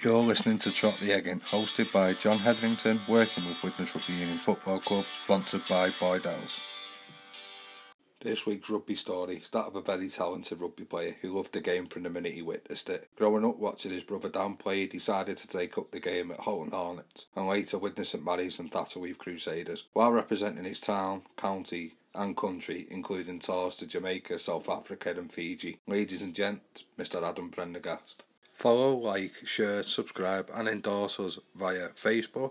You're listening to Trot the Egging, hosted by John Hetherington, working with Widnes Rugby Union Football Club, sponsored by Boydell's. This week's rugby story is that of a very talented rugby player who loved the game from the minute he witnessed it. Growing up watching his brother Dan play, he decided to take up the game at Houghton Hornets, and later Widnes St Mary's and Thatto Heath Crusaders, while representing his town, county, and country, including tours to Jamaica, South Africa, and Fiji. Ladies and gents, Mr. Adam Prendergast. Follow, like, share, subscribe, and endorse us via Facebook,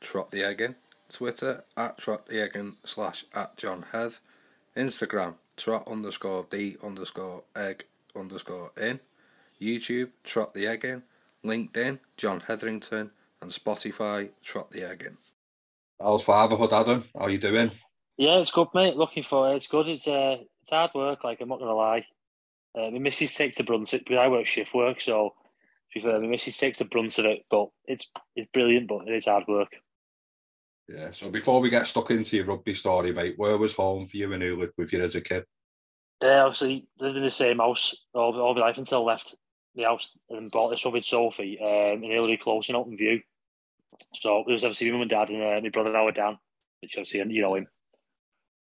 Trot the Egging, Twitter at Trot the Egging slash at John Heath, Instagram, Trot underscore D underscore Egg underscore in, YouTube, Trot the Egging, LinkedIn, John Hetherington, and Spotify, Trot the Egging. How's fatherhood, Adam? How are you doing? Yeah, it's good, mate. Looking for it. It's good. It's uh, it's hard work. Like I'm not gonna lie. Uh, my missus takes the brunt of it because I work shift work, so to be fair, my missus takes the brunt of it. But it's it's brilliant, but it is hard work. Yeah. So before we get stuck into your rugby story, mate, where was home for you and who lived with you as a kid? Yeah, obviously lived in the same house all, all my life until I left the house and bought this one with Sophie um, in Hillary Close in Open View. So it was obviously my mum and dad and uh, my brother Howard Dan, which obviously and you know him.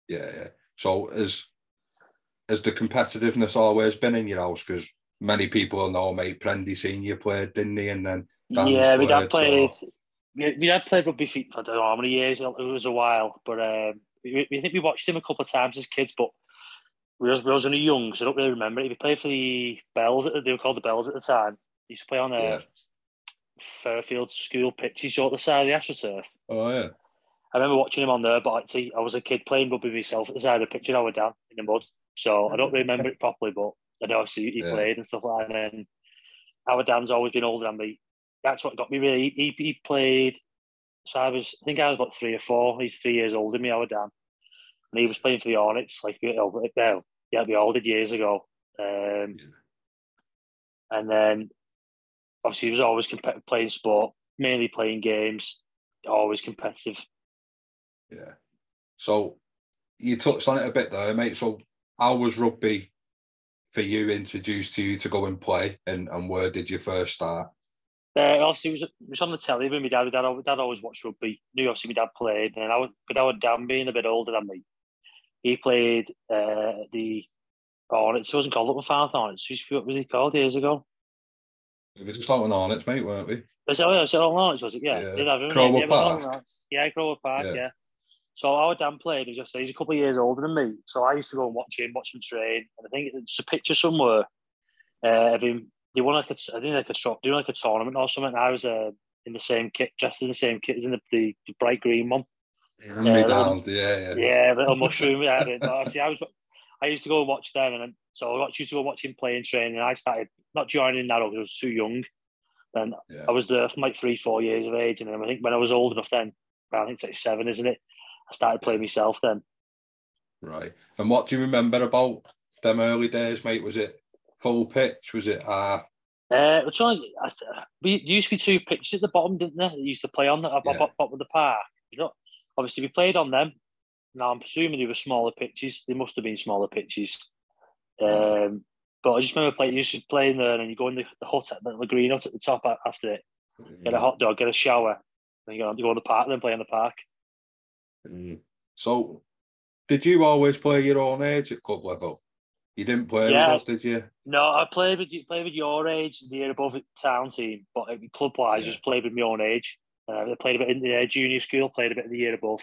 Yeah, yeah. So has has the competitiveness always been in your house? Because many people know, mate, Prendy Senior played, didn't he? And then Dan's yeah, we dad played, so- My my played rugby for I don't know how many years. It was a while, but um, we, we think we watched him a couple of times as kids, but we was, we was only young, so I don't really remember it. He played for the Bells. They were called the Bells at the time. He used to play on a Yeah. Fairfield school pitch. He's on the side of the AstroTurf. Oh yeah. I remember watching him on there, but I was a kid playing rugby myself at the side of the pitch and I went down in the mud. So I don't remember it properly, but I know obviously he Yeah. played and stuff like that. And then Howard Dan's always been older than me. That's what got me really. He, he played, so I was, I think I was about three or four. He's three years older than me, our Dan. And he was playing for the Hornets, like, you know, well, yeah, we all did years ago. Um, Yeah. And then obviously he was always competitive playing sport, mainly playing games, always competitive. Yeah. So you touched on it a bit there, mate. So how was rugby for you introduced to you to go and play, and and where did you first start? Uh, obviously, it was, it was on the telly with my dad. My dad, al- dad always watched rugby. Knew obviously my dad played, and I would, but our Dan being a bit older than me, he played uh, the Hornets. It wasn't called Upper Farm Hornets. What was he called years ago? We were just starting on it, mate, weren't we? Was it, oh, yeah, was it All Hornets? Was it? Yeah, Yeah. Did have Crower yeah, it was All Park. Yeah, Crow Wood Park. Yeah. Yeah. So our Dan played. He just he's a couple of years older than me. So I used to go and watch him, watch him train. And I think it's a picture somewhere uh, of him. They won like a, I think like a doing like a tournament or something. And I was uh, in the same kit, dressed in the same kit as in the, the, the bright green one. Me little- yeah, yeah. Yeah, little mushroom. Yeah, I. See, I was. I used to go and watch them, and then, so I got used to go watch him play and train. And I started not joining that because I was too young. Then Yeah. I was there from like three, four years of age, and then I think when I was old enough, then I think it's like seven, isn't it? I started playing myself then. Right. And what do you remember about them early days, mate? Was it full pitch? Was it uh Uh, I th- we, used to be two pitches at the bottom, didn't there? That used to play on the Yeah. bottom of the park. You know, obviously we played on them. Now I'm presuming they were smaller pitches. They must have been smaller pitches. Um, but I just remember playing. You used to play in there, and you go in the, the hut at the, the green hut at the top after it. Get a hot dog, get a shower, then you go, you go on the park, and then play in the park. Mm. So did you always play your own age at club level? You didn't play Yeah. with us, did you? No, I played with played with your age, the year above town team, but club wise, Yeah. just played with my own age. Uh, I played a bit in the uh, junior school, played a bit in the year above,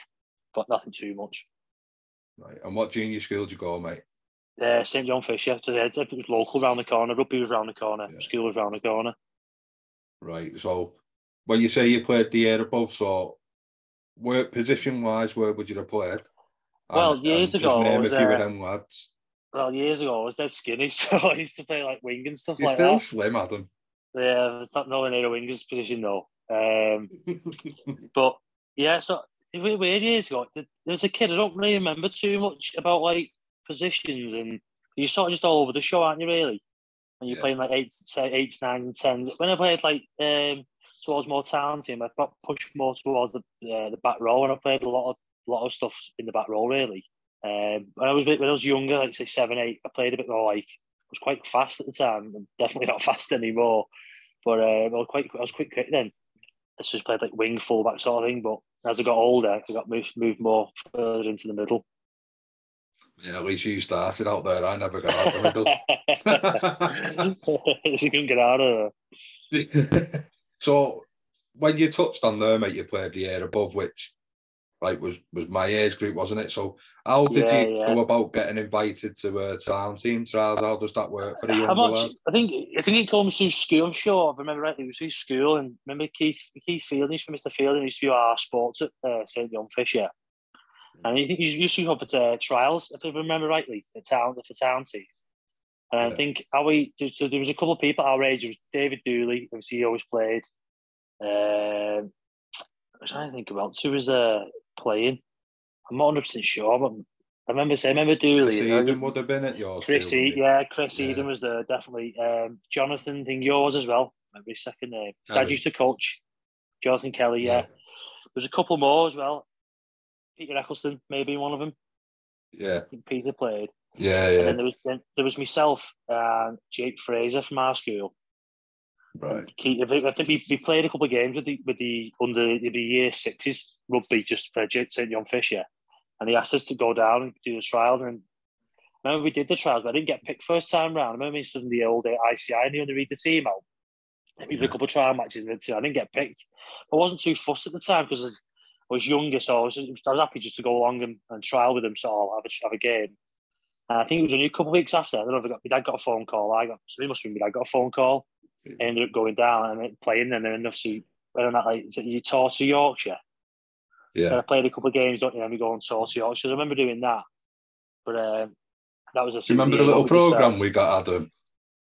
but nothing too much. Right. And what junior school did you go, mate? Uh, St John Fisher, so yeah, it was local round the corner. Rugby was round the corner. Yeah. School was round the corner. Right. So when you say you played the year above, so where position wise, where would you have played? Well, years just ago, I name a was, few uh, of them lads. Well, years ago, I was dead skinny, so I used to play like wing and stuff You're like still that. slim, Adam. Yeah, it's not nowhere near a winger's position though. Um, but yeah, so it was weird years ago. There was a kid I don't really remember too much about like positions, and you're sort of just all over the show, aren't you? Really, and you're Yeah. playing like eight, say eights, nines, and tens. When I played like um, towards more town team, I got pushed more towards the uh, the back row, and I played a lot of lot of stuff in the back row really. Um, when I was when I was younger, like say seven, eight, I played a bit more like I was quite fast at the time. I'm definitely not fast anymore. But uh, well, quite I was quite quick then. I just played like wing fullback sort of thing. But as I got older, I got moved moved more further into the middle. Yeah, at least you started out there. I never got out of the middle. you couldn't get out of there. So when you touched on there, mate, you played the year above, which like was was my age group, wasn't it? So how did yeah, you yeah. go about getting invited to a town team trials? How does that work for lad? I think I think it comes through school. I'm sure. I remember right, it was through school, and remember Keith Keith Fielding, from Mr. Fielding, used to be our sports at uh, St John Fisher, and I think he used to come for uh, trials, if I remember rightly, the town the town team. And yeah. I think how we so there was a couple of people our age. It was David Dooley, obviously he always played. Uh, I'm trying to think about who was uh, playing. I'm not 100 percent sure, but I remember saying, I remember Dooley. Chris Eden would have been at yours. Chris yeah, Chris yeah. Eden was there definitely. Um, Jonathan, thing yours as well. Remember his second name. Kelly. Dad used to coach. Jonathan Kelly, yeah. yeah. There's a couple more as well. Peter Eccleston, maybe one of them. Yeah. I think Peter played. Yeah, yeah. And then there was then there was myself and Jake Fraser from our school. Right. I think we, we played a couple of games with the with the under the year sixes rugby just for St John Fisher, and he asked us to go down and do the trials. And remember we did the trials, but I didn't get picked first time round. I remember we stood in the old ICI and they only read the team out. We did a couple of trial matches and I didn't get picked. I wasn't too fussed at the time because I was younger, so I was, I was happy just to go along and, and trial with them, so I'll have a, have a game. And I think it was only a couple of weeks after. I don't know if I got, my dad got a phone call. I got, so it must have been my dad got a phone call I ended up going down and playing, and then obviously whether or not like you tour to Yorkshire. Yeah, I played a couple of games, don't you? And we go on tour to Yorkshire. I remember doing that, but um, that was. A do you remember the little program we got, Adam?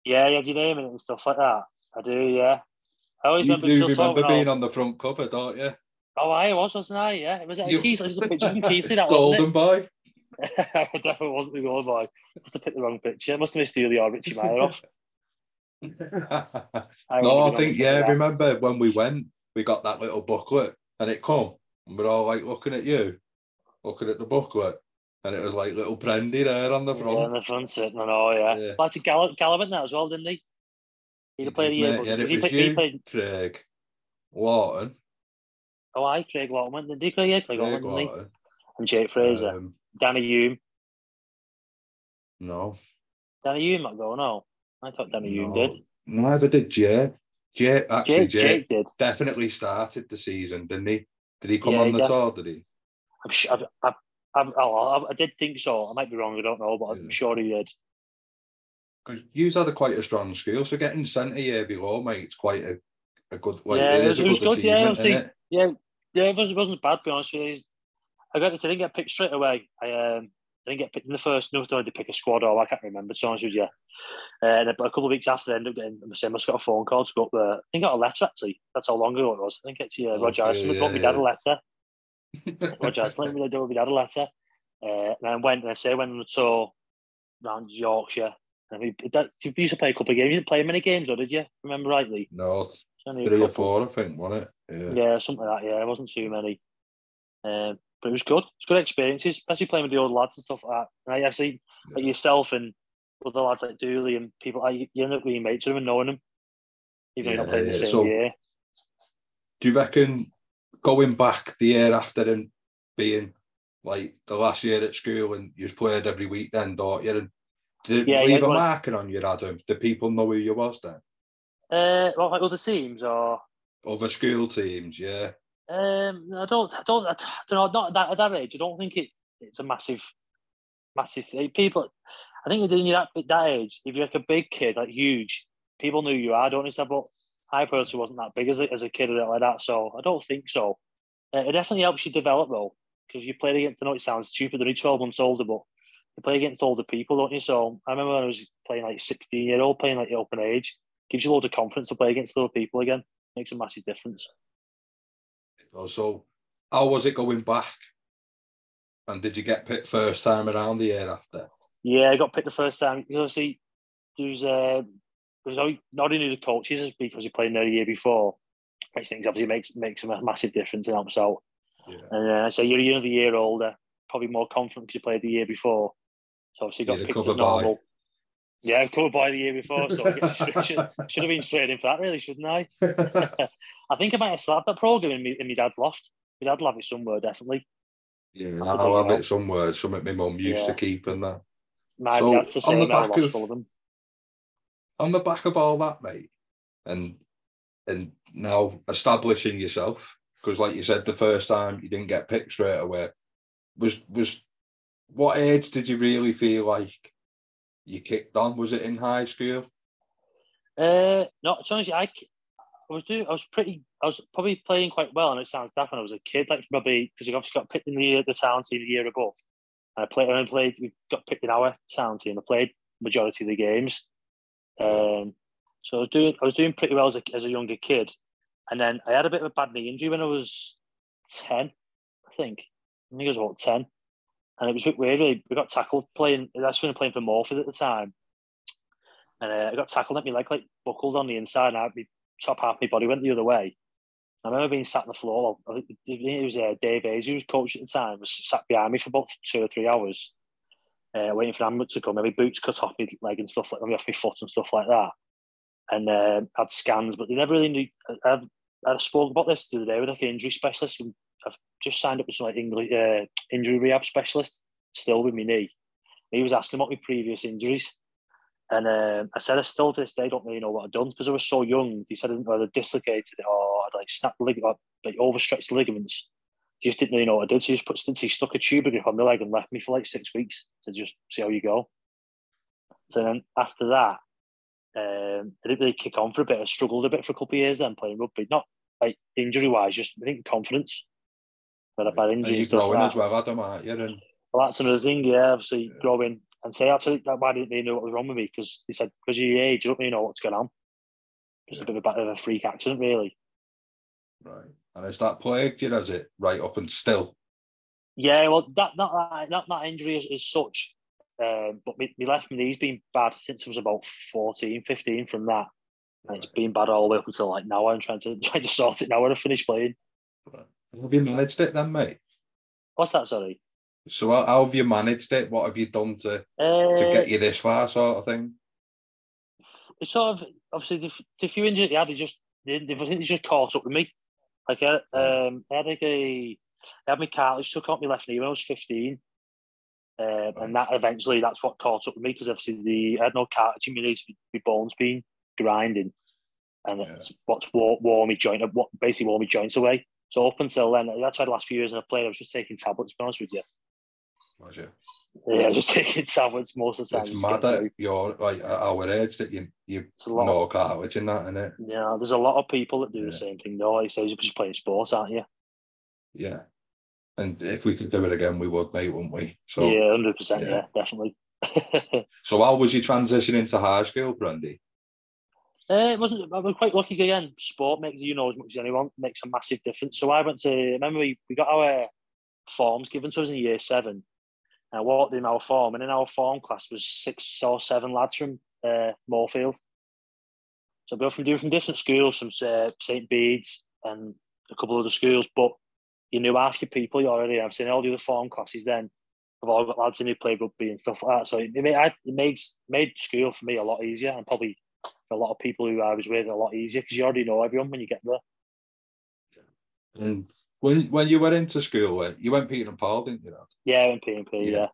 Yeah, yeah, do you name it and stuff like that? I do, yeah. I always you remember. You remember being on the front cover, don't you? Oh, I was, wasn't I? Yeah, it was it you... Keith. It was a picture of Keith. That Golden boy. it definitely wasn't the golden boy. Must have picked the wrong picture. Must have missed the or Richie Meyer off. I no, I think yeah. Remember when we went, we got that little booklet, and it come, and we're all like looking at you, looking at the booklet, and it was like little Prendy there on the front. Yeah, on the front sitting on, oh yeah. yeah. That's a Gall- Gallivant that as well, didn't he? He played the year. Yeah, it he, was you, played... Craig Wharton. Oh, I Craig Wharton didn't he? Yeah, Craig, Craig Wharton, didn't he? And Jake Fraser, um, Danny Hume. No. Danny Hume not go, no. Oh. I thought Danny no, did. Neither did Jay. Jay actually Jay, did. definitely started the season, didn't he? Did he come yeah, on the def- tour? Did he? I'm sure. I, I, I, I, did think so. I might be wrong. I don't know, but I'm sure he did. Because you had a quite a strong school, so getting sent a year below, mate, it's quite a, a good. Like, yeah, it, it was, it was good. Yeah, yeah, yeah, it, was, it wasn't bad. To be honest with you, I got. I didn't get picked straight away. I um, didn't get picked in the first. No, I to pick a squad or I can't remember. So honest with you, uh, and a, couple of weeks after, I ended up getting. I must got a phone call to go up there. I think I got a letter actually. That's how long ago it was. I think it's yeah, Roger Harrison yeah, got me dad a letter. Roger Harrison let me know me dad a letter. Uh, and I went and I say went on the tour around Yorkshire. And we, that, you used to play a couple of games. You didn't play many games, or did you? Remember rightly? No, three or four, I think, wasn't it? Yeah, yeah something like that. Yeah, it wasn't too many. Um, but it was good. It's good experiences, especially playing with the old lads and stuff like that. And I, have seen like yourself and other lads like Dooley and people like you end up being mates with them and knowing them, even yeah, though you're not playing the same so, year. Do you reckon going back the year after and being like the last year at school and you played every weekend, don't you? And did it yeah, leave yeah, a marking on you, Adam? Did people know who you was then? Uh, well, like other teams or other school teams, yeah. Um, I don't, I don't, I don't know. Not at that, at that age, I don't think it, it's a massive, massive thing. People, I think when you're at that age, if you're like a big kid, like huge, people knew you are, don't you? But I personally wasn't that big as a, as a kid or like that, so I don't think so. Uh, it definitely helps you develop though, because you play against. I know it sounds stupid; they're only twelve months older, but you play against older people, don't you? So I remember when I was playing like sixteen year old, playing like the open age, gives you loads of confidence to play against other people again. Makes a massive difference know, so how was it going back? And did you get picked first time around the year after? Yeah, I got picked the first time. You know, see, there's uh, there's not only the coaches because you played there the year before, which things obviously makes makes a massive difference and helps out. Yeah. And uh, so you're another year older, probably more confident because you played the year before. So obviously got yeah, picked as normal. Yeah, I've covered by the year before, so I guess should, should, should have been straight in for that, really, shouldn't I? I think I might have still had that program in, me, in my dad's loft. My dad'll have it somewhere, definitely. Yeah, I'll have it somewhere. Some Something my mum used yeah. to keep in there. My so dad's the same. On the back of, of them. on the back of all that, mate, and and now establishing yourself, because like you said, the first time you didn't get picked straight away. Was was what age did you really feel like you kicked on? Was it in high school? Uh, no, to honest, I, I was doing, I was pretty, I was probably playing quite well, and it sounds daft when I was a kid, like probably because you obviously got picked in the year the town team the year above. And I played, and I played, we got picked in our town team. I played majority of the games. Um, so I was doing, I was doing pretty well as a, as a younger kid, and then I had a bit of a bad knee injury when I was ten, I think. I think it was about ten, and it was a bit weird. Really. We got tackled playing. That's when I playing for Moorfield at the time, and uh, I got tackled at me leg like buckled on the inside. And I, my top half of my body went the other way. I remember being sat on the floor. It was uh, Dave Hayes, who was coach at the time, was sat behind me for about two or three hours, uh, waiting for an ambulance to come. My boots cut off my leg and stuff like that, off my foot and stuff like that. And uh, had scans, but they never really knew. I, I spoke about this the other day with like an injury specialist. I've just signed up with some like English, uh, injury rehab specialist, still with my knee. He was asking about my previous injuries. And um, I said, I still to this day don't really know what I'd done because I was so young. He said I didn't know I'd dislocated it or I'd like snapped the ligament, like overstretched the ligaments. He just didn't really know what I did. So he just put he stuck a tube grip on my leg and left me for like six weeks to just see how you go. So then after that, um, I didn't really kick on for a bit. I struggled a bit for a couple of years then playing rugby. Not like injury wise, just I think confidence. But I've had injuries. And you're growing as well, Adam, aren't you? And... Well, that's another thing, yeah. Obviously, yeah. growing and say actually that why didn't they know what was wrong with me? Because they said because of your age, you don't really know what's going on. It's yeah. a bit of a, bit of a freak accident, really. Right, and has that plagued you? Has it right up and still? Yeah, well, that not that not that injury is, is such, um, but my, my left knee's been bad since I was about 14, 15 from that. And it's been bad all the way up until like now. I'm trying to trying to sort it now when I finish playing. Right. Have you managed it then, mate? What's that? Sorry. So how, have you managed it? What have you done to uh, to get you this far, sort of thing? It's sort of obviously the, the few injuries they had, they just they, they, they just caught up with me. Like I, um, I had like a I had my cartilage took out my left knee when I was fifteen, um, right. and that eventually that's what caught up with me because obviously the I had no cartilage in my knees, my bones being grinding, and yeah. it's what's wore, wore me joint, what basically wore me joints away. So up until then, that's why the last few years I played, I was just taking tablets. To be honest with you. Was you? Yeah, just taking tablets most of the time. It's mad that you're like at our age that you you know cartilage in that, isn't it? Yeah, there's a lot of people that do yeah. the same thing though. Like say you're just playing sports, aren't you? Yeah. And if we could do it again, we would, mate, wouldn't we? So yeah, hundred yeah. percent, yeah, definitely. so how was your transition into high school, Prendy? Uh, it wasn't. I was quite lucky again. Sport makes you know as much as anyone makes a massive difference. So I went to. Remember we, we got our forms given to us in year seven. And I walked in our form, and in our form class was six or seven lads from uh, Moorfield. So we were from different schools, from uh, St Bede's and a couple of other schools. But you knew half your people you already. I've seen all the other form classes. Then I've all got lads in who play rugby and stuff like that. So it made it made made school for me a lot easier, and probably a lot of people who I was with a lot easier because you already know everyone when you get there. And when when you went into school, uh, you went Peter and Paul, didn't you? Yeah, I went Peter and Paul. Yeah. yeah.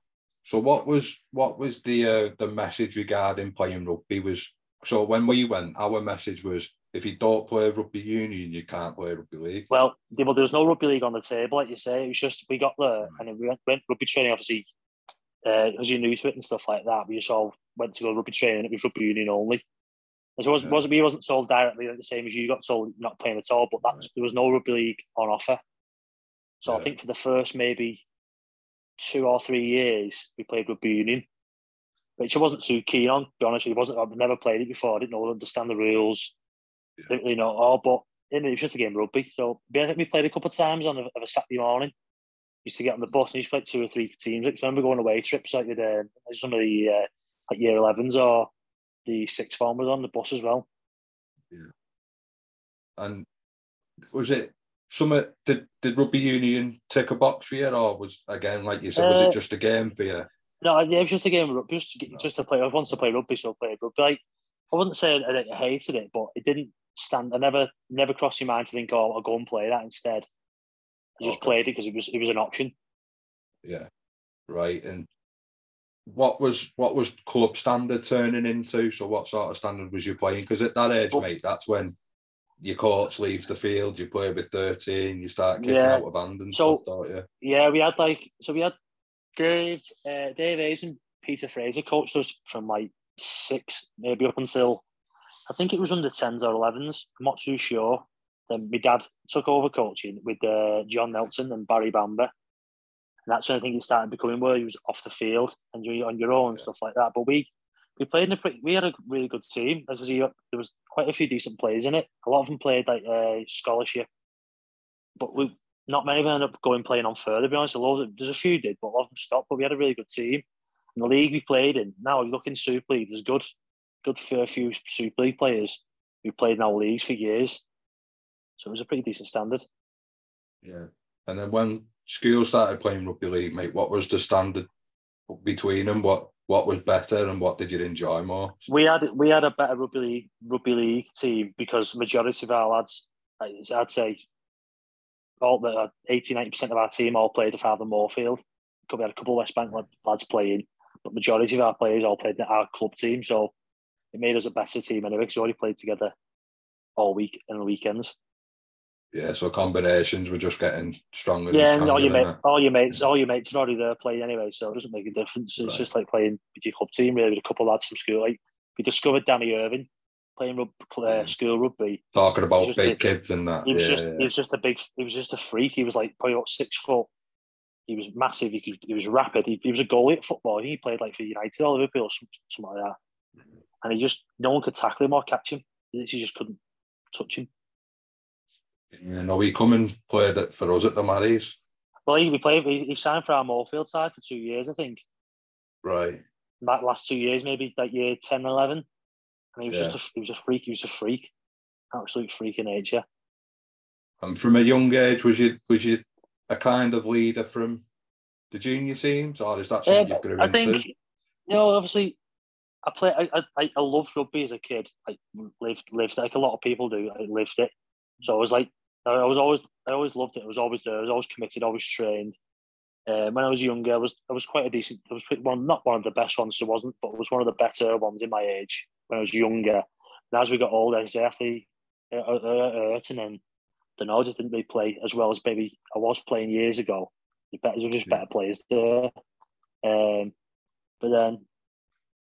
So what was what was the uh, the message regarding playing rugby? Was so when we went, our message was if you don't play rugby union, you can't play rugby league. Well, there was no rugby league on the table, like you say. It was just we got there and we went, went rugby training. Obviously, uh, because you're new to it and stuff like that. We just all went to go rugby training. It was rugby union only. It wasn't, yeah. wasn't we wasn't told directly like the same as you got sold, not playing at all, but that right. there was no rugby league on offer. So yeah. I think for the first maybe two or three years we played rugby union, which I wasn't too keen on. To be honest, it wasn't. I've never played it before. I didn't know understand the rules. Yeah. Didn't really know all, but it was just a game of rugby. So I think we played a couple of times on a, of a Saturday morning. Used to get on the bus and used to play two or three teams. Like, I remember going away trips like with uh, some of the uh, like year 11s or the sixth form was on the bus as well. Yeah. And was it some did did rugby union tick a box for you, or was again like you said, was it uh, just a game for you? No, yeah, it was just a game of rugby, just to, just to play. I wanted to play rugby, so I played rugby. Like, I wouldn't say I, I hated it, but it didn't stand. I never never crossed your mind to think, oh, I'll go and play that instead. I just okay. played it because it was it was an option. Yeah, right. And what was what was club standard turning into? So what sort of standard was you playing? Because at that age, mate, that's when your coach leaves the field. You play with thirteen. You start kicking yeah. out of band and so, stuff, don't you? Yeah, we had like so we had Dave uh, Dave Hayes and Peter Fraser coached us from like six maybe up until I think it was under tens or elevens. I'm not too sure. Then my dad took over coaching with uh, John Nelson and Barry Bamber and that's when I think it started becoming where he was off the field and you're on your own and stuff like that. But we we played in a pretty, we had a really good team. There was, there was quite a few decent players in it. A lot of them played like a uh, scholarship, but we not many of them ended up going playing on further. To be honest, a lot of, there's a few did, but a lot of them stopped. But we had a really good team. In the league we played in, now you look in Super League, there's good, good for a few Super League players who played in our leagues for years. So it was a pretty decent standard. Yeah, and then when school started playing rugby league, mate, what was the standard between them? What what was better and what did you enjoy more? We had we had a better rugby league rugby league team because majority of our lads, I'd say, all the 80 90 percent of our team all played at Father Moorfield. We had a couple of West Bank lads playing, but majority of our players all played at our club team. So it made us a better team anyway because we already played together all week and weekends. Yeah, so combinations were just getting stronger. Yeah, and, and all your mates, all your mates, all your mates are already there playing anyway, so it doesn't make a difference. It's right. just like playing with your club team, really, with a couple of lads from school. Like we discovered Danny Irving playing rugby, uh, school rugby. Talking about big a, kids and that. He was yeah, just, yeah. he was just a big, he was just a freak. He was like probably about six foot. He was massive. He, could, he was rapid. He, he was a goalie at football. He played like for United or Liverpool or something, something like that. And he just, no one could tackle him or catch him. He just couldn't touch him. He come and played it for us at the Marys. Well, he played. He, he signed for our Moorfield side for two years, I think. Right. That last two years, maybe that year 10, 11. And he was yeah. just a, he was a freak. He was a freak, absolute freak in nature. And from a young age, was you was you a kind of leader from the junior teams, or is that something um, you've got to I think, you know, obviously, I play. I, I I loved rugby as a kid. I lived lived like a lot of people do. I lived it. So I was like, I was always, I always loved it. I was always there. I was always committed. Always trained. Um, when I was younger, I was, I was quite a decent. I was one, not one of the best ones. There wasn't, but it was one of the better ones in my age when I was younger. And as we got older, uh, uh, I after it hurt, and then I don't know, just didn't really play as well as maybe I was playing years ago. The better, were just better players there. Um, but then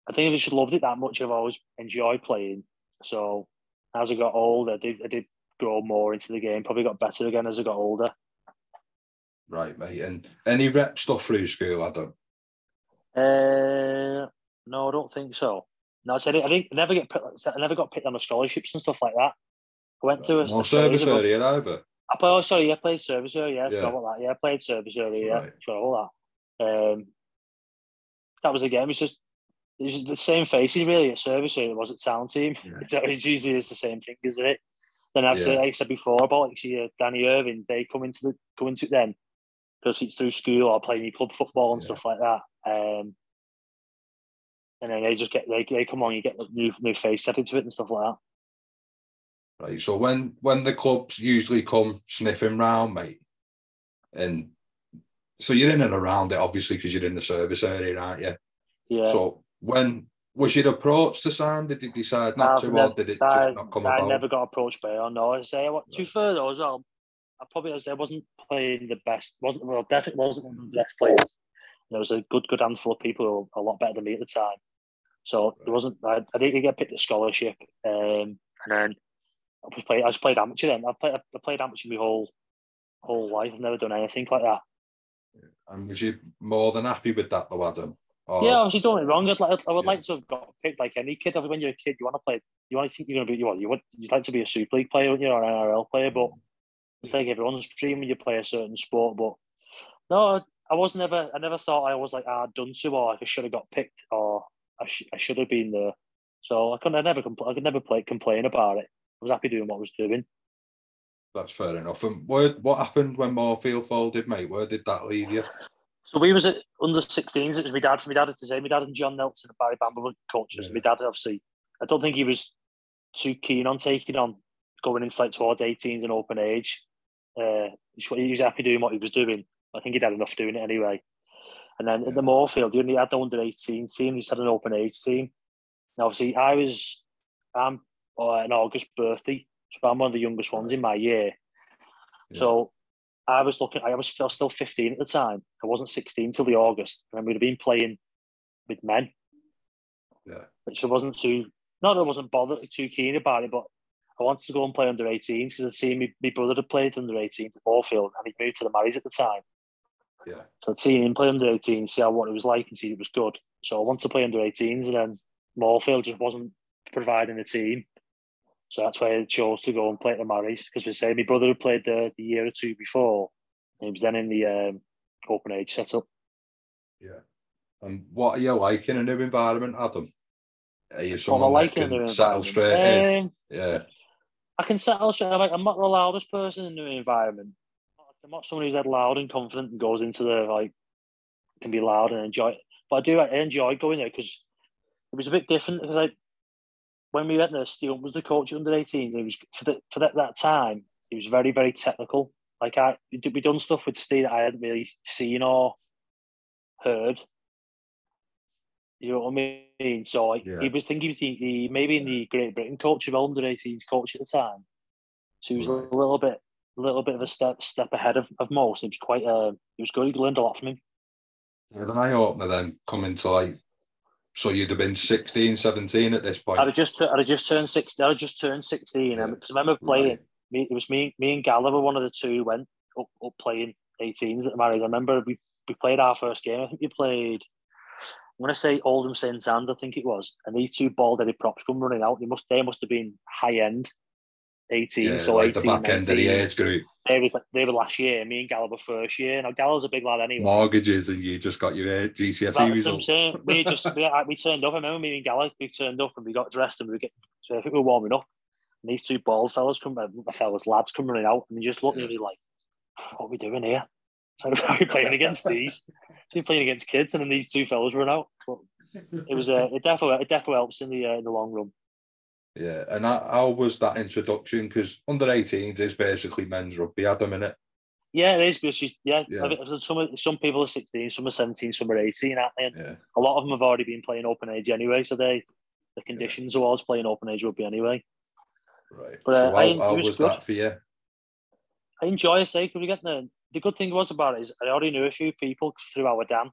I think I just loved it that much. I've always enjoyed playing. So as I got older, I did, I did grow more into the game. Probably got better again as I got older. Right, mate. And any rep stuff through school, Adam? Uh, no, I don't think so. No, I said I think I never get I never got picked on the scholarships and stuff like that. I went to a, no a service area either. I played. Oh, sorry, yeah, I played service area. Yeah, forgot about that. Yeah, I played service area. Yeah, right. forgot all that. Um, that was a game. It was just it was the same faces really at service area. It was at town team. Yeah. It's, it's usually it's the same thing, isn't it? Then I've yeah. said, like I said before about like see, uh, Danny Irving's, they come into the come into it then because it's through school or playing club football and yeah. stuff like that. Um, and then they just get they, they come on, you get like, new new face set into it and stuff like that. Right. So when when the clubs usually come sniffing round, mate, and so you're in and around it obviously because you're in the service area, aren't you? Yeah. So when was your approach to Sam? Did you decide not no, to, or did it I, just not come I about? I never got approached by her. No, I say what two thirds as well. I probably as I wasn't playing the best. wasn't Well, definitely wasn't one of the best players. There was a good, good handful of people who were a lot better than me at the time. So right. it wasn't. I, I didn't get picked a scholarship, um, and then I was played. I was played amateur then. I played. I played amateur my whole whole life. I've never done anything like that. And was you more than happy with that, though, Adam? Or... Yeah, obviously doing it wrong. I'd like, I would yeah. like to have got picked like any kid. When you're a kid, you want to play. You want to think you're going to be. You want. You want. You'd like to be a Super League player, you, or an NRL player? But it's like everyone's dream when you play a certain sport. But no, I was never. I never thought I was like ah done to or like I should have got picked or I, sh- I should have been there. So I couldn't. I never. Compl- I could never play complain about it. I was happy doing what I was doing. That's fair enough. And where, what happened when Moorfield folded, mate? Where did that leave you? So we was at under 16s, it was my dad. My dad, to say, my dad and John Nelson and Barry Bamber were coaches. Yeah. My dad, obviously, I don't think he was too keen on taking on going into like towards 18s and open age. Uh, he was happy doing what he was doing. I think he'd had enough doing it anyway. And then yeah. at the Moorfield, he only had the under 18 team. He had an open age team. Now, obviously, I was I'm uh, an August birthday, so I'm one of the youngest ones in my year. Yeah. So I was looking. I was still 15 at the time. I wasn't 16 till the August, and we'd have been playing with men. Yeah, which I wasn't too. Not that I wasn't bothered too keen about it, but I wanted to go and play under 18s because I'd seen me, my brother had played under 18s at Moorfield, and he'd moved to the Marys at the time. Yeah. So I'd seen him play under 18s, see how what it was like, and see it was good. So I wanted to play under 18s, and then Moorfield just wasn't providing a team. So that's why I chose to go and play at the Marys because we say my brother had played there the year or two before. he was then in the um, open age setup. Yeah. And what are you like in a new environment, Adam? Are you someone like that can settle straight um, in? Yeah. I can settle straight. I'm, I'm not the loudest person in the new environment. I'm not someone who's that loud and confident and goes into the like can be loud and enjoy it. But I do I enjoy going there because it was a bit different because I when we went there, Steele was the coach under 18s. It was for, the, for that, that time. He was very very technical. Like I we done stuff with Steve that I hadn't really seen or heard. You know what I mean? So yeah. he was thinking he, he maybe in the Great Britain coach of under 18s coach at the time. So he was right. a little bit a little bit of a step step ahead of, of most. It was quite uh, it was good. He learned a lot from him. An eye opener then coming to like so you'd have been 16, 17 at this point. I'd just I'd just turned 16. I'd just turned 16 because yeah. I remember playing. Right. Me, it was me, me and Gallagher, one of the two, went up, up playing 18s at the Marys. I remember we, we played our first game. I think we played. I'm going to say Oldham St Anne's, I think it was, and these two bald headed props come running out. They must they must have been high end 18, yeah, so like 18, the back 19. end of the age group. They was they were last year, me and Gallagher first year. Now Gallagher's a big lad anyway. Mortgages and you just got your GCSE That's results. we just we, we, turned up. I remember me and Gallagher we turned up and we got dressed and we were getting. So I think we were warming up. And these two bald fellas come, the fellas lads come running out, and they just look at me like, "What are we doing here?" So we're we playing against these? We're playing against kids, and then these two fellas run out. But it was uh, it definitely it definitely helps in the uh, in the long run. Yeah, and how, how was that introduction? Because under 18s is basically men's rugby at the minute. Yeah, it is because she's yeah. yeah. some some people are 16, some are 17, some are 18, aren't they? And yeah. A lot of them have already been playing open age anyway, so they the conditions yeah. was playing open age rugby anyway. Right. But, so uh, how, I, how was, was that for you? I enjoy it, say, because we get the the good thing was about it is I already knew a few people through our dam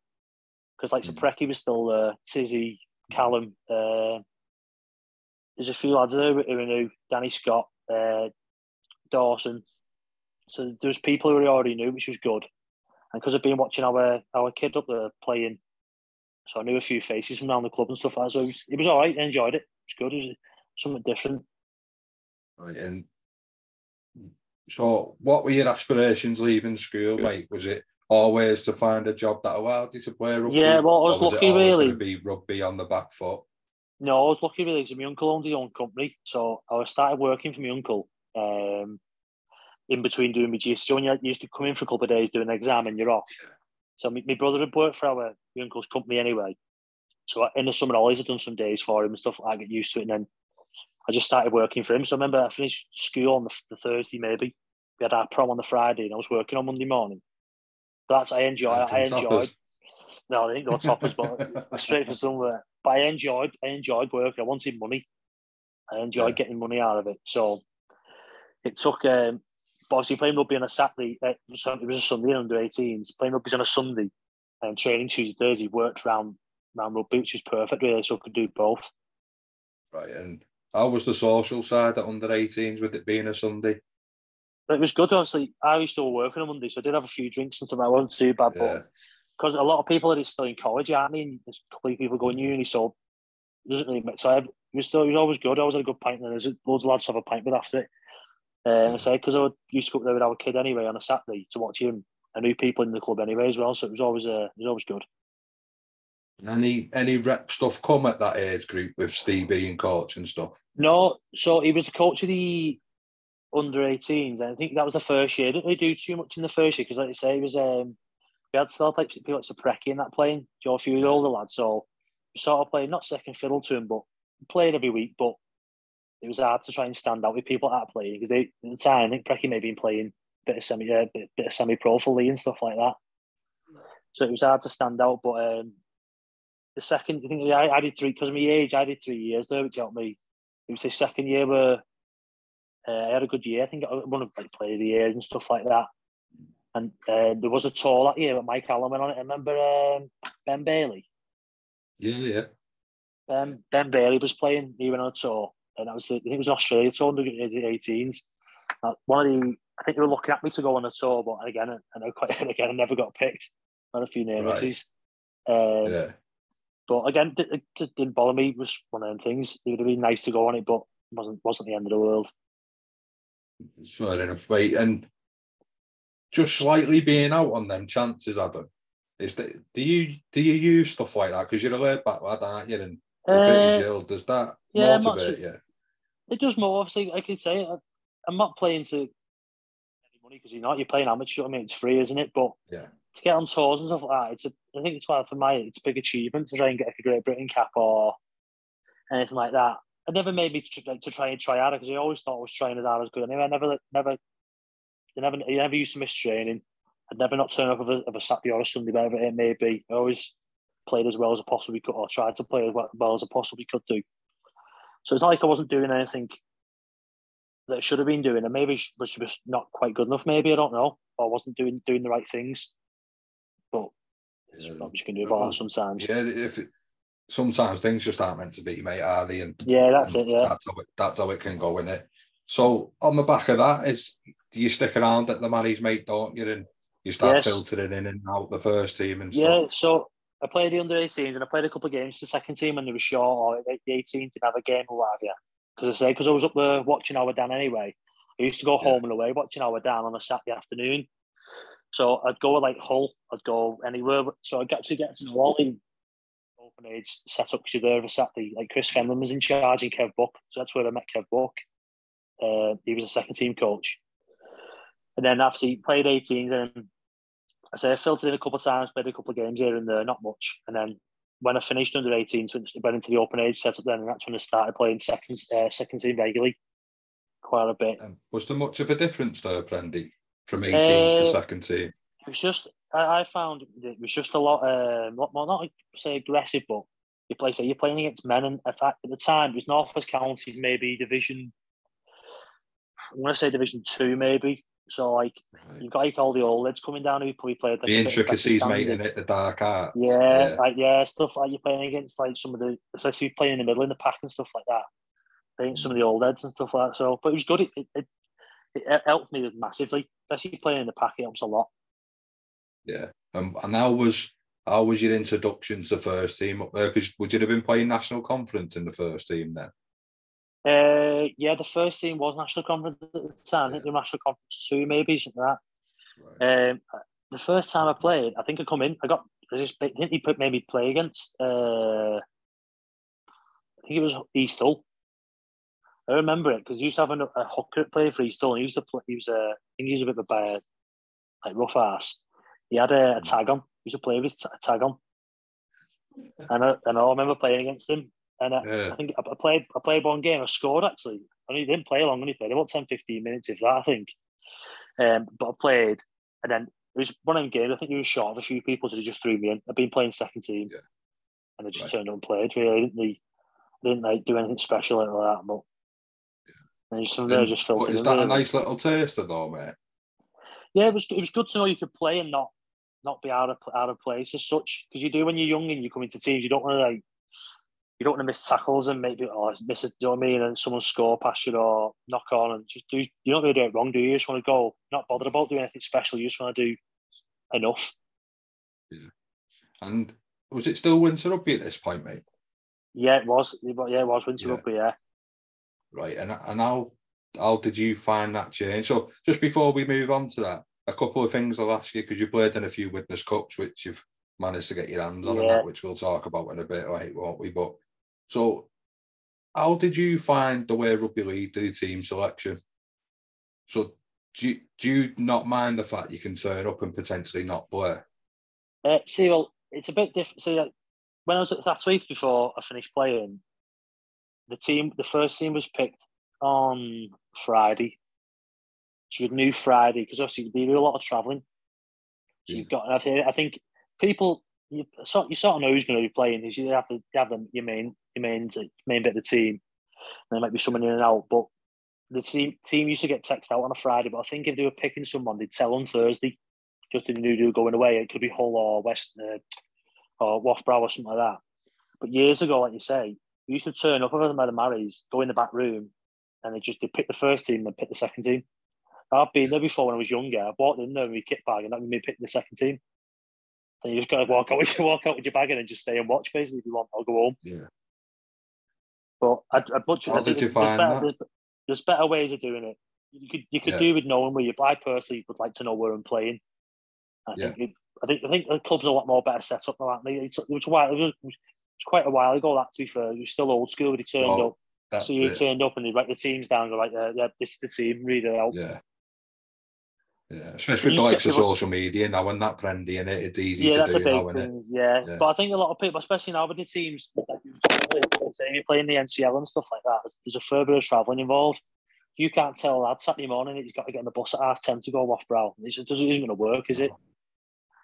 because like mm. Sapreki was still there, Tizzy, Callum, uh, there's a few lads there who knew Danny Scott, uh, Dawson. So there's people who we already knew, which was good. And because I've been watching our our kid up there playing, so I knew a few faces from around the club and stuff like that. So it was, it was all right. I enjoyed it. It was good. It was something different. Right. And so, what were your aspirations leaving school, mate? Was it always to find a job that allowed you to play rugby? Yeah, well, I was, was lucky, really. To be rugby on the back foot. No, I was lucky really because my uncle owned his own company. So I started working for my uncle um, in between doing my GCSE. When you used to come in for a couple of days, do an exam, and you're off. So my, my brother had worked for our my uncle's company anyway. So in the summer holidays, I'd done some days for him and stuff like I get used to it. And then I just started working for him. So I remember I finished school on the, the Thursday, maybe. We had our prom on the Friday, and I was working on Monday morning. That's I enjoy. I enjoyed. No, I didn't go toppers, but straight for somewhere. But I enjoyed, I enjoyed work. I wanted money. I enjoyed yeah. getting money out of it. So it took. Um, obviously, playing rugby on a Saturday, uh, it was a Sunday under 18s. Playing rugby on a Sunday and training Tuesday, Thursday worked around around rugby, which was perfect, really. So I could do both. Right, and how was the social side at under 18s with it being a Sunday? It was good, obviously. I used to work on a Monday, so I did have a few drinks and stuff. I wasn't too bad, yeah. but because a lot of people are still in college, aren't they? And there's a couple of people going uni, so it doesn't really matter. So I, was still it was always good. I always had a good pint, and there's loads of lads have a pint with after it. Uh, I say because I used to go up there with our kid anyway on a Saturday to watch him. I knew people in the club anyway as well, so it was always uh, it was always good. Any any rep stuff come at that age group with Steve being coach and stuff? No, so he was the coach of the under 18s. I think that was the first year. Didn't really do too much in the first year because, like I say, it was um, we had still like people like Sapreki in that playing, Joe, few older lad, So we sort of played not second fiddle to him, but played every week. But it was hard to try and stand out with people at playing because they at the time I think Preki may have been playing bit of semi uh, bit, bit of semi pro for Leigh and stuff like that. So it was hard to stand out. But um, the second, I think I, I did three because of my age. I did three years there, which helped me. It was the second year where uh, I had a good year. I think I won like, player of the year and stuff like that. And uh, there was a tour that year with Mike Allen went on it. I remember um, Ben Bailey. Yeah, yeah. Um, ben Bailey was playing. He went on a tour, and that was I think it was an Australia tour under the 18s. Uh, one of the I think they were looking at me to go on a tour, but again, and I quite again I never got picked. Had a few name right. Um, yeah. But again, it, it, didn't bother me. It was one of them things. It would have been nice to go on it, but it wasn't wasn't the end of the world. Fair enough, mate. And just slightly being out on them chances, Adam. Is that do you do you use stuff like that because you're a laid back lad, aren't you? And you're pretty uh, chill. Does that yeah, motivate you? It does more. Obviously, I could say I'm not playing to any money because you're not. You're playing amateur. I mean, it's free, isn't it? But yeah, to get on tours and stuff like that, it's a, I think it's well for my it's a big achievement to try and get like a Great Britain cap or anything like that. It never made me to, to try and try harder because I always thought I was trying as hard as good. Anyway, I never, never, I never, I never used to miss training. I'd never not turn up of a, of a Saturday or a Sunday, whatever it may be. I always played as well as I possibly could, or tried to play as well as I possibly could do. So it's not like I wasn't doing anything that I should have been doing, and maybe was just not quite good enough. Maybe I don't know, or wasn't doing doing the right things. But there's not much you can do about that sometimes. Yeah, if it, sometimes things just aren't meant to be, mate, are they? And yeah, that's and it. Yeah, that's how it, that's how it can go in it. So on the back of that is, do you stick around at the Manny's mate, don't you? And you start yes. filtering in and out the first team and stuff. Yeah, so I played the under 18s and I played a couple of games to the second team when they were short or the 18s didn't have a game or whatever. Because I say, because I was up there watching our Dan anyway. I used to go home and away watching our Dan on a Saturday afternoon. So I'd go like Hull, I'd go anywhere. So I got to get to know all the open age set up because you're there every Saturday. Like Chris Fenlon was in charge and Kev Buck. So that's where I met Kev Buck. Uh, he was a second team coach. And then after he played 18s and I say I filtered in a couple of times, played a couple of games here and there, not much. And then when I finished under 18s, went into the open age setup then, and that's when I started playing second uh, second team regularly quite a bit. Um, was there much of a difference there, Prendy, from 18s uh, to second team? It was just, I, I, found it was just a lot, uh, lot more, not say aggressive, but you play, say you're playing against men, and in fact, at the time, it was North West County, maybe Division, I'm going to say Division 2, maybe. So like right. you've got like all the old lads coming down who probably played like, the intricacies, mate, in it, the dark arts. Yeah, yeah, like yeah, stuff like you're playing against like some of the, especially playing in the middle in the pack and stuff like that. Playing some of the old heads and stuff like that. So, but it was good. It, it, it, it helped me massively, especially playing in the pack. It helps a lot. Yeah, um, and how was how was your introduction to first team up there? Because would you have been playing national conference in the first team then? Uh, yeah, the first team was national conference at the time. I think the national conference two, maybe something like that. Right. Um, the first time I played, I think I come in. I got. I just I think he put maybe play against. Uh, I think it was East Hull. I remember it because he used to have a, a hooker play for East Hull. And he used to play. He was a. He was a bit of a like rough ass. He had a, a tag on. He used to play with his tag on. And I, and I remember playing against him. And I, yeah. I think I played I played one game. I scored actually. I mean, he didn't play long. He played about 10, 15 minutes, if that. I think. Um, but I played, and then it was one of them games. I think he was short of a few people, so they just threw me in. I've been playing second team, yeah. and I just right. turned up and played. Really, I didn't, really, didn't like do anything special like that. But and just from there, just felt. Is that really. a nice little taster, though, mate? Yeah, it was. It was good to know you could play and not not be out of out of place as such. Because you do when you're young and you come into teams, you don't want to like you don't want to miss tackles and maybe oh, or miss it, you know what I mean? And someone score past you or knock on and just do. You don't really do it wrong, do you? You just want to go, not bothered about doing anything special. You just want to do enough. Yeah. And was it still winter rugby at this point, mate? Yeah, it was. Yeah, it was winter yeah. rugby. Yeah. Right, and and how how did you find that change? So just before we move on to that, a couple of things I'll ask you because you played in a few Widnes cups, which you've managed to get your hands on, yeah. and that, which we'll talk about in a bit, right, won't we? But so, how did you find the way rugby league do team selection? So, do you, do you not mind the fact you can turn up and potentially not play? Uh, see, well, it's a bit different. See, like, when I was at Thatto Heath before I finished playing, the team, the first team was picked on Friday. So you knew Friday because obviously they do a lot of travelling. So yeah. you've got, I think, I think people, you sort, you sort of know who's going to be playing. Is you have to you have them, your main, main, main bit of the team. There might be someone in and out, but the team team used to get texted out on a Friday. But I think if they were picking someone, they'd tell on Thursday. Just they knew they were going away, it could be Hull or West uh, or Loughborough or something like that. But years ago, like you say, we used to turn up over them by the Marys, go in the back room, and they just they pick the first team and pick the second team. I've been there before when I was younger. I walked in there with my kit bag and that made me pick the second team. So you just got to walk out with walk out with your bag and then just stay and watch basically if you want. I'll go home. Yeah. But I'd, I'd much. How did you find there's better, that? There's, there's, better ways of doing it. You could you could Yeah. do with knowing where you. I personally would like to know where I'm playing. I Yeah. think it, I think I think the club's a lot more better set up than that. It, it, was while, it, was, it was quite a while ago. That to be fair, it was still old school. But he turned Well, up, That's so you turned up and they write the teams down. Go like, uh, yeah, this is the team. Read it out. Yeah. Yeah, especially with the likes of social media now, and that trendy in it, it's easy yeah, to that's do a big now, thing. Yeah. Yeah. but I think a lot of people, especially now with the teams, say you're playing the NCL and stuff like that. There's, there's a fair bit of travelling involved. You can't tell a lad Saturday morning that he's got to get on the bus at half ten to go off Brow. It just isn't going to work, is it?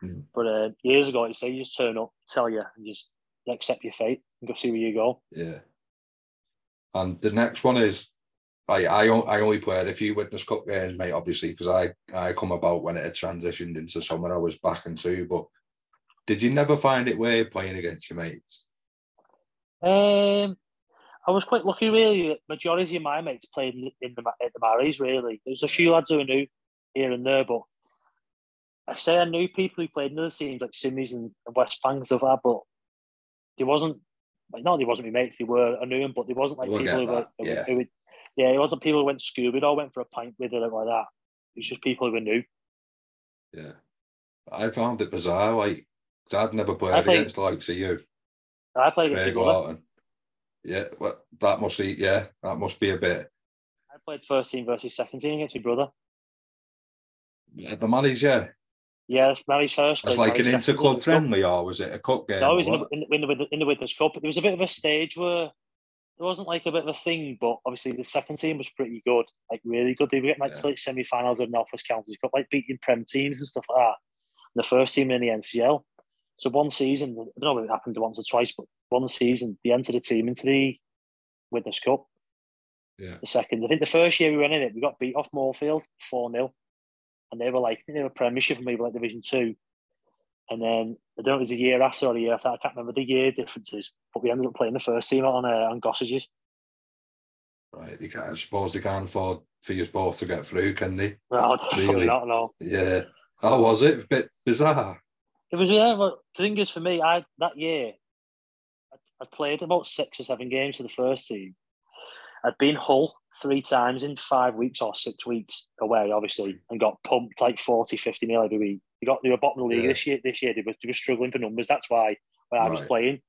Mm. But uh, years ago, you say you just turn up, tell you, and just accept your fate and go see where you go. Yeah. And the next one is, I, I, I only played a few Widnes Cup games, mate, obviously, because I, I come about when it had transitioned into summer. I was back into, but did you never find it weird playing against your mates? Um, I was quite lucky, really. that Majority of my mates played in, the at the Marys. Really, there was a few lads who I knew here and there, but I say I knew people who played in other teams like Simmies and, and West Bank and stuff like that, but there wasn't like not they wasn't my mates. They were I knew them, but they wasn't like We'll people who were that, yeah. who would, yeah, it wasn't people who went scuba or went for a pint with it like that. It was just people who I knew. Yeah. I found it bizarre, like, I'd never played played- against the likes of you, I played against Craig. Lawton. Yeah, well, that must be, yeah, that must be a bit. I played first team versus second team against my brother. Yeah, the money's, yeah. Yeah, that's Mary's first. It's like an Mary's second inter-club in the cup. friendly, or was it a cup game? No, it was in the, in, the, in, the, in the Widnes Cup. There was a bit of a stage where there wasn't like a bit of a thing, but obviously the second team was pretty good, like really good. They were getting like to like semi-finals of North West Counties Cup, like beating Prem teams and stuff like that. And the first team in the NCL. So one season, I don't know if it happened once or twice, but one season they entered a team into the Widnes Cup. Yeah. The second, I think the first year we went in it, we got beat off Moorfield four 0 and they were like they were Premiership and we were like Division Two. And then I don't know if it was a year after or a year after. I can't remember the year differences, but we ended up playing the first team on uh, on Gossages. Right, they can't, I suppose they can't afford for you both to get through, can they? No, Really? not. No, Yeah. How was it? A bit bizarre. It was yeah. But the thing is, for me, I that year, I, I played about six or seven games for the first team. I'd been Hull three times in five weeks or six weeks away, obviously, and got pumped like 40, 50 nil every week. They got they were bottom of the league Yeah. this year. This year they were, they were struggling for numbers. That's why why I was playing.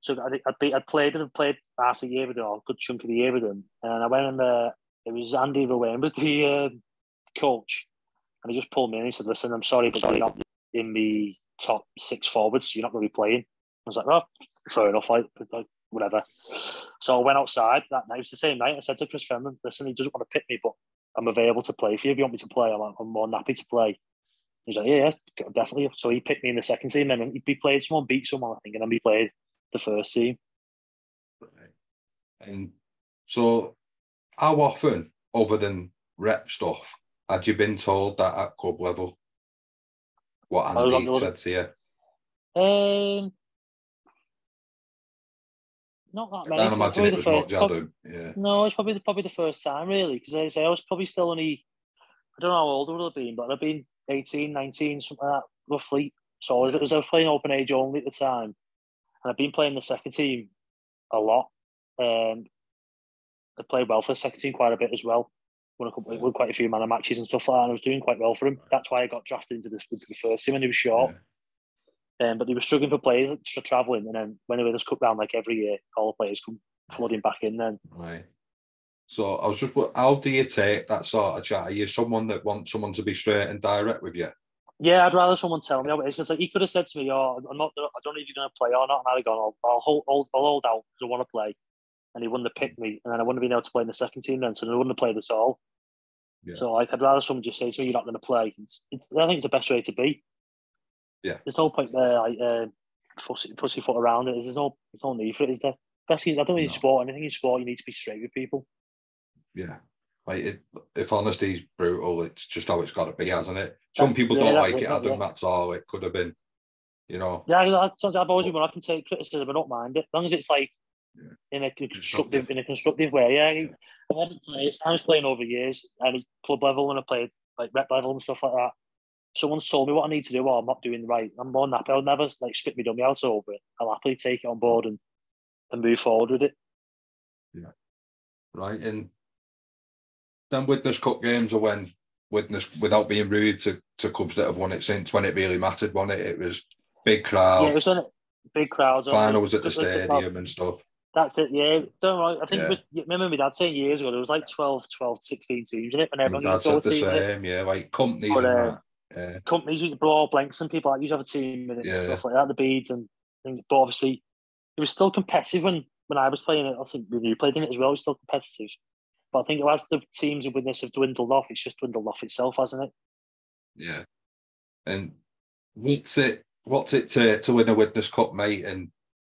So I think I'd, be, I'd played and played half the year with them, or a good chunk of the year with them. And I went in there. It was Andy Rowan was the uh, coach, and he just pulled me in. He said, "Listen, I'm sorry, but you're not in the top six forwards. You're not going to be playing." I was like, "Oh, fair enough. Like, like whatever." So I went outside that night. It was the same night. I said to Chris Fenman, "Listen, he doesn't want to pick me, but I'm available to play for you. If you want me to play, I'm, I'm more than happy to play." He's like, "Yeah, yeah, definitely." So he picked me in the second team, and he played someone, beat someone, I think, and then he played the first team. Right. And so, how often, other than rep stuff, had you been told that at club level? What Andy said to you? Um, not that I many. can't imagine it was first- much, prob- Yeah. No, it's probably the, probably the first time, really, because I say I was probably still only, I don't know how old I would have been, but I'd been 18, 19, something like that, roughly. So I was, I was playing open age only at the time, and I've been playing the second team a lot. Um, I played well for the second team quite a bit as well. Won, a couple, won quite a few man of matches and stuff like that, and I was doing quite well for him. That's why I got drafted into the, into the first team when he was short. Um, but they were struggling for players for travelling, and then when they were just cut down like every year, all the players come flooding back in. Then Right. So I was just, how do you take that sort of chat? Are you someone that wants someone to be straight and direct with you? Yeah, I'd rather someone tell me how it is because like, he could have said to me, "Oh, I'm not. I don't know if you're going to play or not." And I'd have gone, "I'll, I'll hold, hold, I'll hold out because I want to play," and he wouldn't have picked me, and then I wouldn't have been able to play in the second team then, so I wouldn't have played at all. Yeah. So like, I'd rather someone just say to me, "You're not going to play." It's, it's, I think it's the best way to be. Yeah. There's no point there, like uh, pussy, pussyfoot around it. There's no, there's no need for it, is there? Especially, I don't mean no. sport. Anything in sport, you need to be straight with people. Yeah. Like it, if honesty's brutal, it's just how it's got to be, hasn't it? Some that's, people don't like it, Adam. Yeah. That's all it could have been. You know. Yeah, I've always been. I can take criticism. I don't mind it, as long as it's like yeah. In a constructive, in a constructive way. Yeah. I haven't played. I was playing over years, and club level and I played like rep level and stuff like that. Someone's told me what I need to do, or I'm not doing right. I'm more than happy. I'll never like spit me dummy out over it. I'll happily take it on board and and move forward with it. Yeah. Right, and then Widnes Cup games are when Widnes, without being rude to, to clubs that have won it since, when it really mattered, won it. It was big crowds. Yeah, it was on big crowds. Finals at the stadium and stuff. That's it, yeah. Don't worry. I think, yeah. remember my dad saying years ago, there was like 12, 12 16 teams in it. And everyone said the same, yeah, like companies but, uh, yeah. Companies used to blow blanks and people like, used to have a team in it yeah. and stuff like that, the beads and things. But obviously, it was still competitive when, when I was playing it. I think when you played in it as well, it was still competitive. But I think as the teams of Widnes have dwindled off, it's just dwindled off itself, hasn't it? Yeah. And what's it what's it to, to win a Widnes Cup, mate? And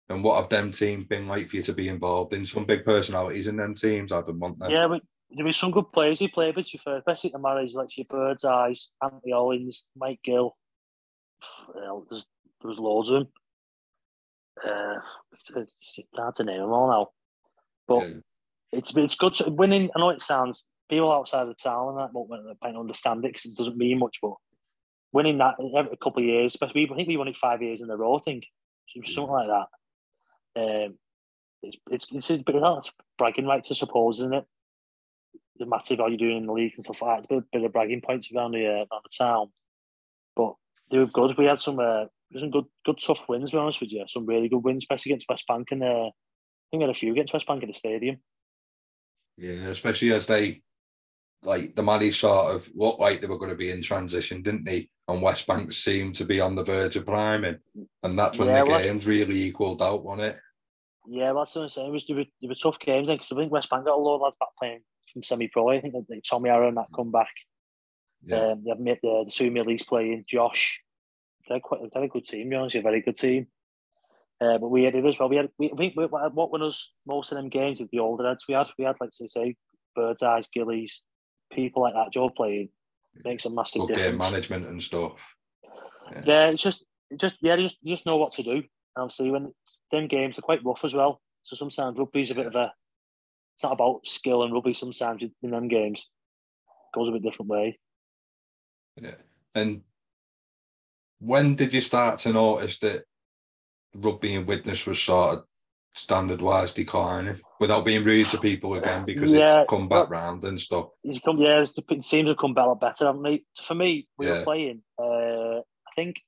and what have them teams been like for you to be involved in? Some big personalities in them teams, I'd want them. Yeah, but there was some good players who played with you first, especially the marriage like your Birdseyes, Anthony Owens, Mike Gill. Well, there's there was loads of them. Uh, it's, it's hard to name them all now. But yeah it's it's good to, winning. I know it sounds people outside the town and that won't understand it because it doesn't mean much, but winning that every couple of years, especially I think we won it five years in a row. I think something like that. Um, it's it's it's a bit that's bragging rights, I suppose, isn't it? The massive how you're doing in the league and stuff like that. It's a bit, of bragging points around the uh, around the town, but they were good. We had some uh, some good good tough wins. To be honest with you, some really good wins, especially against West Bank and uh, I think we had a few against West Bank in the stadium. Yeah, especially as they like the Maddies sort of looked like they were going to be in transition, didn't they? And West Bank seemed to be on the verge of priming, and that's when yeah, the well, games really equalled out, wasn't it? Yeah, that's what I'm saying. It was, they, were, they were tough games then because I think West Bank got a lot of lads back playing from semi-pro. I think like Tommy Aaron that come back. Yeah. Um, they have made the, the two Millies playing Josh. They're quite they're a good team. You know, a very good team. Uh, but we had it as well. We had, we, I think, we, what won us most of them games with the older heads we had, we had, like, say, say Birdseyes, Gillies, people like that, Joe playing, makes a massive okay, difference. management and stuff. Yeah. yeah, it's just, just, yeah, you just, you just know what to do. And obviously, when them games are quite rough as well. So sometimes rugby's a bit of a, it's not about skill and rugby sometimes in them games. It goes a bit different way. Yeah. And when did you start to notice that rugby and Widnes was sort of standard wise declining without being rude to people again because yeah, it's come back round and stuff. He's come, yeah, it seems to come better, better, haven't they? For me, we yeah. were playing. Uh, I think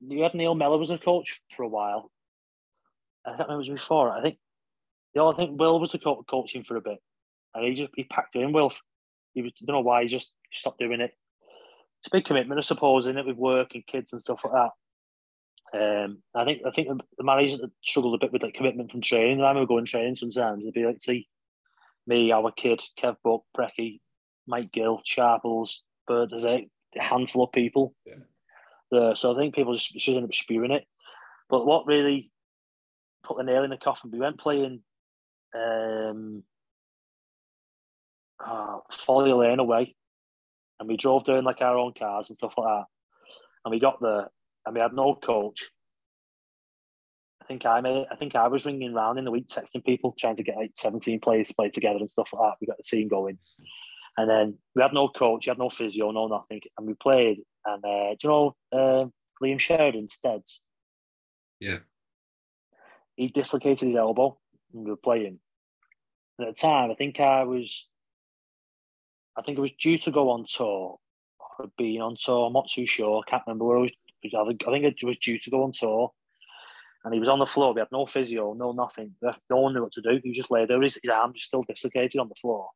you had Neil Mellor was a coach for a while. I don't know it was before. I think, yeah, I think Will was the co- coaching for a bit, and he just he packed in Will. He was, I don't know why he just stopped doing it. It's a big commitment, I suppose, in it with work and kids and stuff like that. Um, I think I think the Marlies struggled a bit with like commitment from training. I remember going training sometimes. It'd be like see me, our kid, Kev Buck, Brecky, Mike Gill, Sharples, Bird, there's a handful of people. Yeah. Uh, so I think people just should end up spewing it. But what really put the nail in the coffin, we went playing um uh, Folly Lane away, and we drove down like our own cars and stuff like that. And we got there, and we had no coach. I think I made, I think I was ringing around in the week texting people trying to get like 17 players to play together and stuff like that. We got the team going. And then we had no coach, we had no physio, no nothing. And we played. And uh, do you know uh, Liam Sheridan Steads? Yeah. He dislocated his elbow and we were playing. And at the time, I think I was I think it was due to go on tour or being on tour. I'm not too sure. I can't remember where I was I think, I think it was due to go on tour. And he was on the floor. We had no physio, no nothing. No one knew what to do. He just lay there. His, his arm was still dislocated on the floor.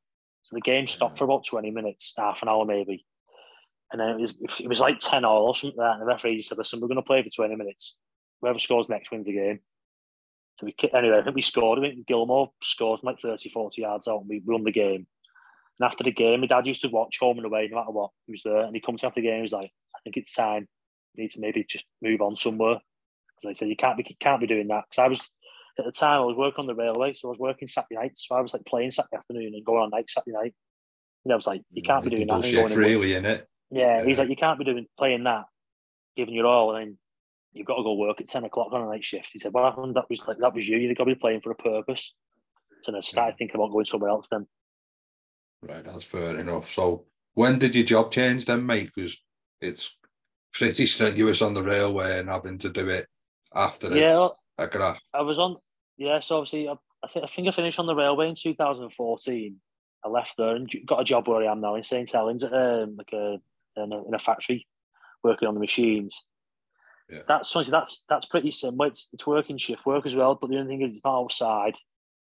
So the game stopped for about 20 minutes, half an hour maybe. And then it was it was like 10 all or something like that. And the referee said, listen, we're going to play for 20 minutes. Whoever scores next wins the game. So we kicked, anyway, I think we scored. I think Gilmour scored like 30, 40 yards out and we won the game. And after the game, my dad used to watch home and away no matter what. He was there. And he comes after the game, he was like, I think it's time. Need to maybe just move on somewhere. Because I said, you can't be you can't be doing that. Because I was at the time I was working on the railway, so I was working Saturday nights. So I was like playing Saturday afternoon and going on night Saturday night. And I was like, you can't be doing that. Shift really, in it. Yeah, yeah, he's like, you can't be doing playing that, giving your all, and then you've got to go work at ten o'clock on a night shift. He said, "What happened? That was like that was you. You've got to be playing for a purpose." So then I started yeah. thinking about going somewhere else. Then. Right, that's fair enough. So when did your job change then, mate? Because it's pretty strenuous on the railway and having to do it after. Yeah, I, I was on. Yeah, so obviously, I, I, think I think I finished on the railway in 2014. I left there and got a job where I am now in St Helens, um, like a in, a in a factory, working on the machines. Yeah. That's that's that's pretty similar. It's, it's working shift work as well, but the only thing is it's not outside.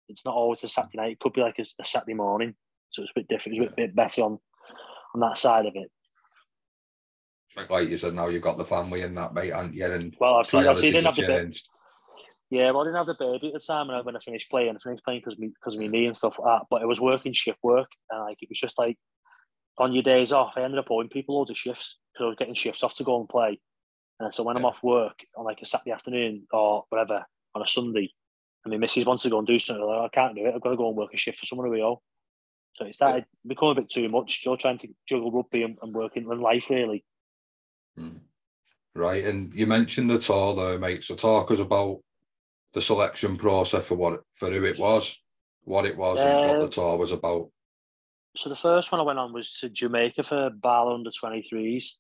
It's not always a Saturday night. It could be like a, a Saturday morning, so it's a bit different. It's a bit, bit better on on that side of it like you said, now you've got the family and that, mate, and yeah, and well, I've seen, I've seen didn't have the. Yeah, well, I didn't have the baby at the time when I, when I finished playing. I finished playing because me because of my knee and stuff like that. But it was working shift work, and like it was just like on your days off, I ended up owing people loads of shifts because I was getting shifts off to go and play. And so when yeah. I'm off work on like a Saturday afternoon or whatever on a Sunday, and my missus wants to go and do something, like, oh, I can't do it. I've got to go and work a shift for someone we owe. So it started yeah. becoming a bit too much. Still trying to juggle rugby and, and working and life really. Hmm. Right, and you mentioned the tour there, mate. So talk us about the selection process for what for who it was, what it was, and what the uh, tour was about. So the first one I went on was to Jamaica for BARLA under twenty threes,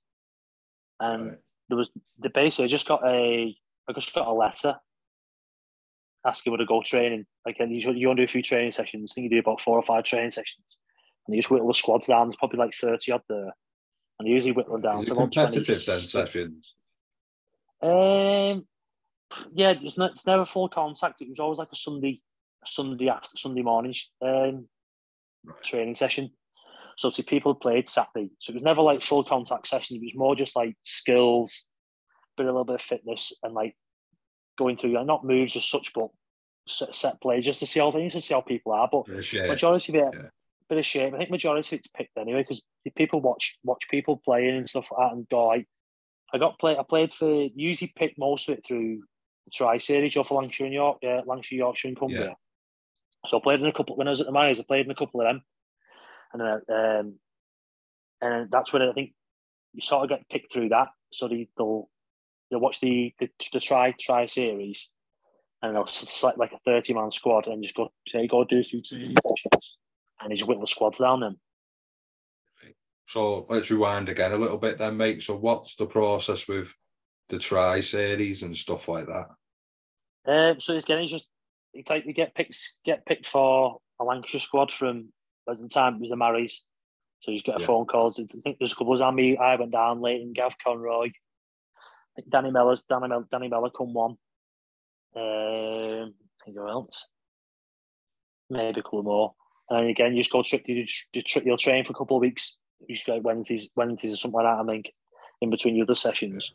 and right. there was the basically I just got a I just got a letter asking me to go training. Like, and you, you want to do a few training sessions. I think you do about four or five training sessions, and you just whittle the squads down. There's probably like thirty odd there and usually whittle down Is to competitive then sessions. Um, yeah, it's not. It's never full contact. It was always like a Sunday, a Sunday after Sunday morning um, right. training session. So see, people played Saturday, so it was never like full contact session. It was more just like skills, bit a little bit of fitness, and like going through like, not moves as such, but set, set plays just to see how things and see how people are. But majority of it, yeah bit of shame. I think majority of it's picked anyway because people watch watch people playing and stuff like that and go like, I got play I played for usually picked most of it through the tri series or for Lancashire and York, yeah, Lancashire, Yorkshire and Cumbria. Yeah. So I played in a couple when I was at the Mayors, I played in a couple of them. And then um, and that's when I think you sort of get picked through that. So they, they'll they'll watch the the, the tri tri series and they'll select like a 30 man squad and just go say go do a few training sessions and he's whittled the squads down then. So let's rewind again a little bit then, mate. So what's the process with the try series and stuff like that? Um, so again, it's just it's like you get picked get picked for a Lancashire squad from at the time it was the Marys. So you just get a yeah. phone call. I think there's a couple of on me. I went down late and Gav Conroy. I think Danny Mellor's Danny, Mel, Danny Mellor come one. Um, I think who else? Maybe a couple more. And again, you just go trick. You, you'll train for a couple of weeks. You just go Wednesdays, Wednesdays or something like that. I think in between the other sessions,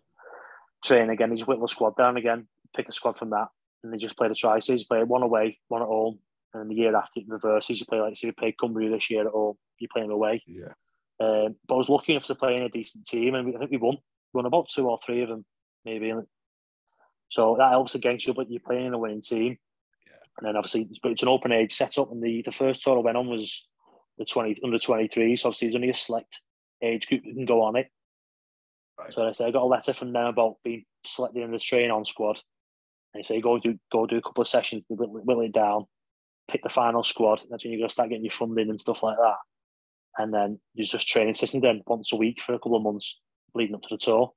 train again. You just whittle a squad down again, pick a squad from that, and they just play the tri You play one away, one at home, and the year after it reverses. You play like say you play Cumbria this year at home, you play them away. Yeah. Um, but I was lucky enough to play in a decent team, and we, I think we won. We won about two or three of them, maybe. So that helps against you, but you're playing in a winning team. And then obviously, but it's an open age setup, and the, the first tour I went on was the 20 under 23. So obviously, there's only a select age group that can go on it. Right. So I say I got a letter from them about being selected in the train on squad. And they say go do go do a couple of sessions, whittle, whittle it down, pick the final squad. That's when you're gonna start getting your funding and stuff like that. And then there's just training sessions then once a week for a couple of months leading up to the tour.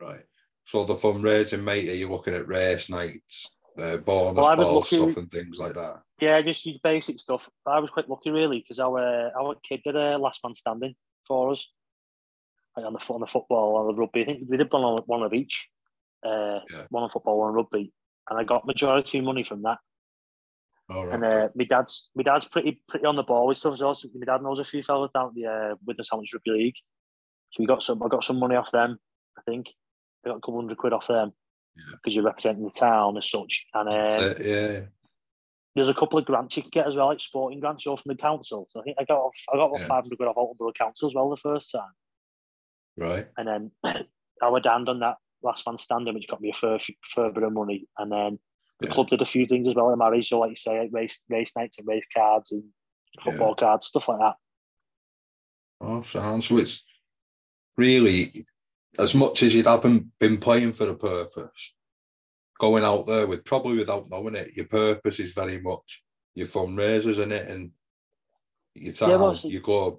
Right. So the fundraising, mate, are you looking at race nights, uh, bonus well, ball lucky, stuff and things like that. Yeah, just basic stuff. I was quite lucky really because our our kid did a last man standing for us, like on the on the football or the rugby. I think we did one on one of each, uh, yeah. one on football, one on rugby, and I got majority money from that. right. And uh, my dad's my dad's pretty pretty on the ball with stuff as well. So my dad knows a few fellas down the uh, Widnes Hamilton Rugby League. So we got some. I got some money off them. I think I got a couple hundred quid off them because yeah. you're representing the town as such. And um, yeah. There's a couple of grants you can get as well, like sporting grants, you're from the council. So I think I got off, I got yeah. 500 quid off Halton Council as well the first time. Right. And then our dad done that last man standing, which got me a fair, fair bit of money. And then the yeah. club did a few things as well in marriage. So, like you say, race race nights and race cards and football cards, stuff like that. Oh, so it's really as much as you'd haven't been playing for a purpose, going out there with probably without knowing it, your purpose is very much your fundraisers in it and your time, yeah, well, your club.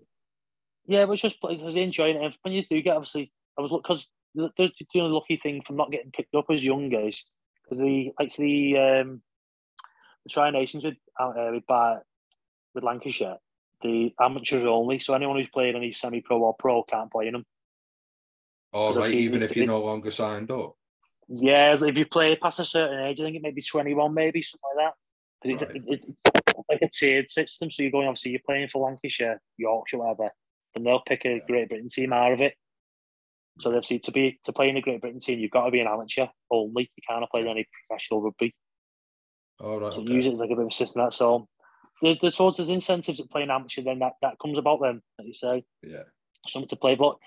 Yeah, it was just I was enjoying it. When you do get obviously, I was because they're doing a lucky thing from not getting picked up as young guys because the like the um the Tri Nations with uh, with, uh, with Lancashire, the amateurs only. So anyone who's played any semi pro or pro can't play in them. Oh right, even if you're no longer signed up. Yeah, if you play past a certain age, I think it may be 21, maybe something like that. Because right. it's, like a tiered system. So you're going, obviously, you're playing for Lancashire, Yorkshire, whatever, and they'll pick a Great Britain team out of it. So obviously, to be to play in a Great Britain team, you've got to be an amateur only. You can't play any professional rugby. All right. So okay. use it as like a bit of a system. That's all. the, the sort of incentives of playing amateur, then that, that comes about then, like you say. Yeah. Something to play, but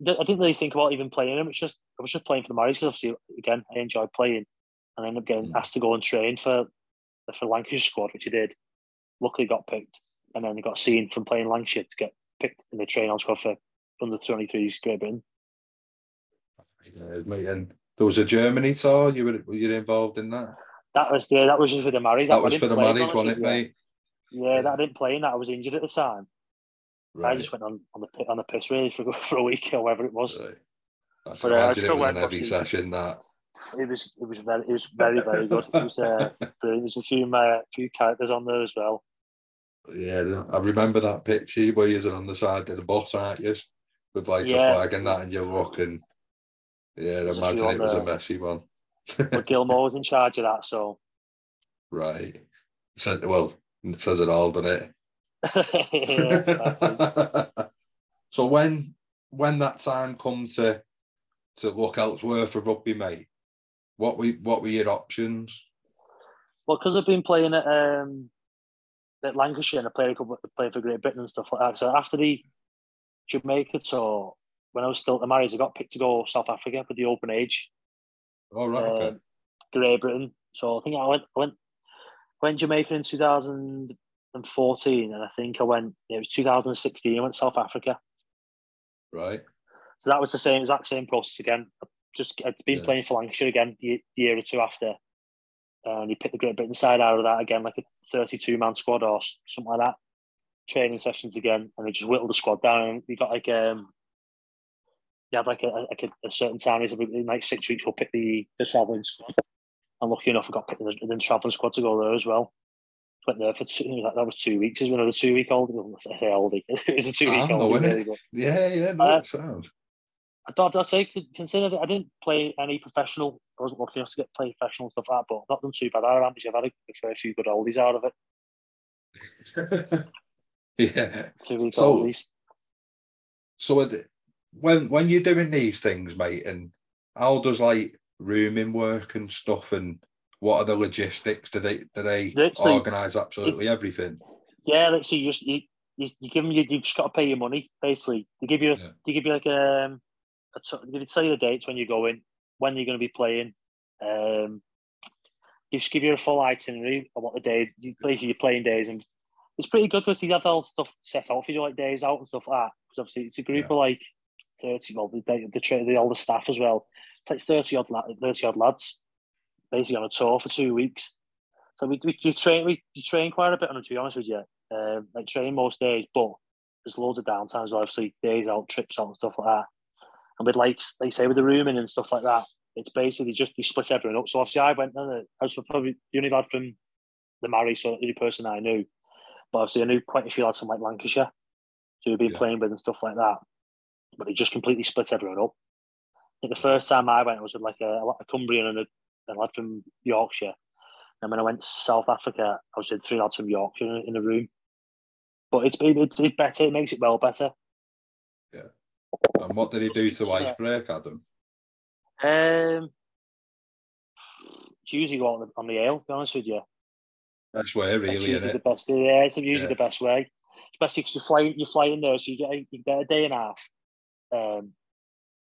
I didn't really think about even playing them. It's just I was just playing for the Marlies because obviously again I enjoyed playing, and I ended up getting mm. asked to go and train for for Lancashire squad, which I did. Luckily got picked, and then he got seen from playing Lancashire to get picked in the train training squad for under 23s Great Britain. Yeah, and there was a Germany tour. You were were you involved in that? That was the that was just for the Marlies. That, that was for the Marlies, wasn't it, mate? Yeah, yeah, that I didn't play in that. I was injured at the time. Right. I just went on, on the on the piss really for, for a week or whatever it was. Right. I but, uh, I still it was went an heavy session that. It was it was very it was very very good. It was uh, There's a few uh, few characters on there as well. Yeah, I remember that picture where you're on the side of the bus, aren't you? With like yeah. a flag and that, and you're looking. Yeah, I imagine it was a messy one. but Gilmore was in charge of that, so. Right. So, well, it says it all, doesn't it? so when when that time come to to look elsewhere for rugby, mate, what were what were your options? Well, because I've been playing at um, at Lancashire and I played a couple played for Great Britain and stuff like that. So after the Jamaica tour, when I was still at the I got picked to go South Africa for the open age. Oh right, um, okay. Great Britain. So I think I went I went went Jamaica in 2000 2014, and I think I went. It was 2016. I went South Africa. Right. So that was the same exact same process again. I just I'd been yeah. playing for Lancashire again the, the, year or two after, and you picked the Great Britain side out of that again, like a 32 man squad or something like that. Training sessions again, and they just whittled the squad down, and we got like um. You had like a like a, a certain time, in like six weeks, we'll pick the the travelling squad. And lucky enough, I got picked in the, the travelling squad to go there as well went there for two, that was two weeks. Is another two week old? I say old. It was a two week old. yeah, yeah, no, uh, sound. I thought I'd say consider that I didn't play any professional. I wasn't lucky enough to get play professional stuff like that, but I've not done too bad. I I've had a, fair few good oldies out of it. yeah, two week so, oldies. So when when you're doing these things, mate, and how does like rooming work and stuff and what are the logistics? Do they do they organise absolutely everything? Yeah, let's see. You just you, you, you give them you you've just got to pay your money basically. They give you yeah. they give you like um a t- they tell you the dates when you're going, when you're going to be playing. Um, you just give you a full itinerary of what the days, basically your playing days, and it's pretty good because you have all stuff set out for you, like days out and stuff like that. Because obviously it's a group yeah. of like thirty, well, the the, the, the all the staff as well. It's like thirty odd, thirty odd lads basically on a tour for two weeks. So we, we, we train we, we train quite a bit on it to be honest with you. Um, like train most days, but there's loads of downtimes, obviously days out, trips out, and stuff like that. And with like they say with the rooming and stuff like that, it's basically just you split everyone up. So obviously I went I was probably the only lad from the Mary, so the only person I knew. But obviously I knew quite a few lads from like Lancashire, who had been yeah. playing with and stuff like that. But they just completely split everyone up. I think the first time I went, I was with like a, a Cumbrian and a a lad from Yorkshire. And when I went to South Africa, I was with three lads from Yorkshire in, a room. But it's, it's, it's better, it makes it well better. Yeah. And what did he do to icebreak, Adam? Um, it's usually on the, on the ale, to be honest with you. That's way, really, isn't usually the best. Yeah, it's usually Yeah. the best way. Especially because you fly, you fly in there, so you get a, you get a day and a half um,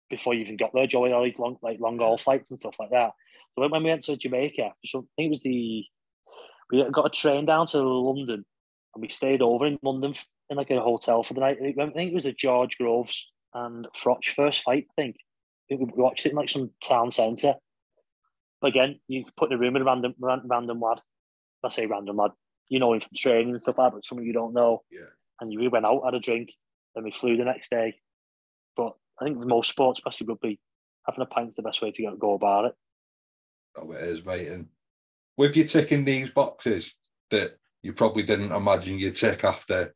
before you even got there. Joey, all these long like long haul flights and stuff like that. So when, we went to Jamaica, I think it was the we got a train down to London, and we stayed over in London in like a hotel for the night. I think it was the George Groves and Froch first fight. I think I think we watched it in like some town centre. But again, you put in a room with a random ran- random lad. I say random lad. You know him from training and stuff like that, but someone you don't know. Yeah. And we went out, had a drink, and we flew the next day. But I think most sports, especially rugby, having a pint's the best way to go about it. Oh, it is, mate. And with you ticking these boxes that you probably didn't imagine you'd tick after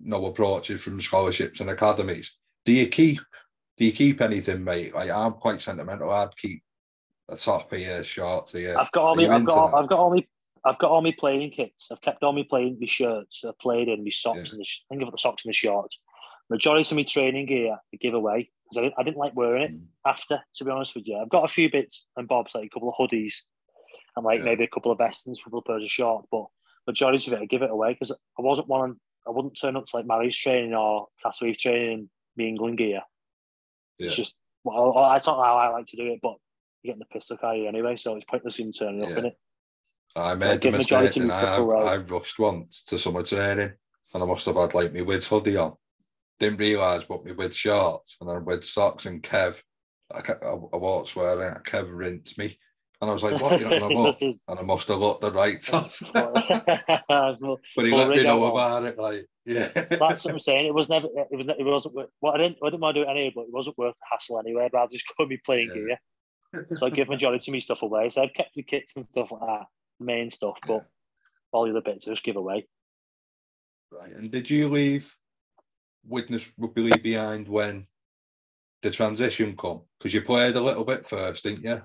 no approaches from scholarships and academies, do you keep do you keep anything, mate? Like I'm quite sentimental. I'd keep a top here, short here. I've got all my, I've got, that? I've got all my, I've got all my playing kits. I've kept all my playing, my shirts. I played in my socks Yeah. and the, I think of the socks and the shorts. Majority of my training gear I give away because I, didn't- I didn't like wearing it Mm. after. To be honest with you, I've got a few bits and bobs, like a couple of hoodies, and like Yeah. maybe a couple of vests and a couple of pairs of shorts. But majority of it, I give it away because I wasn't one. I wouldn't turn up to like Mary's training or Thatto training in England gear. It's just well, I, I don't know how I like to do it, but you're getting the piss out of you anyway, so it's pointless even turning up Yeah. in it. I made the give mistake and I. I rushed once to summer training and I must have had like my with hoodie on. Didn't realise what my with shorts and I with socks and Kev. I, ke- I, I walked swearing, Kev rinsed me. And I was like, what? You're not going to look? Is- And I must have looked the right toss. But he let me know about it. Like, yeah. That's what I'm saying. It was never. It was. It wasn't. Well, I didn't. I didn't want to do it anyway, but it wasn't worth the hassle anyway. I'd rather just go and be playing Yeah. gear. So I give majority of my stuff away. So I've kept the kits and stuff like that, main stuff, but all the other bits I just give away. Right. And did you leave Widnes Rugby League behind when the transition come? Because you played a little bit first, didn't you?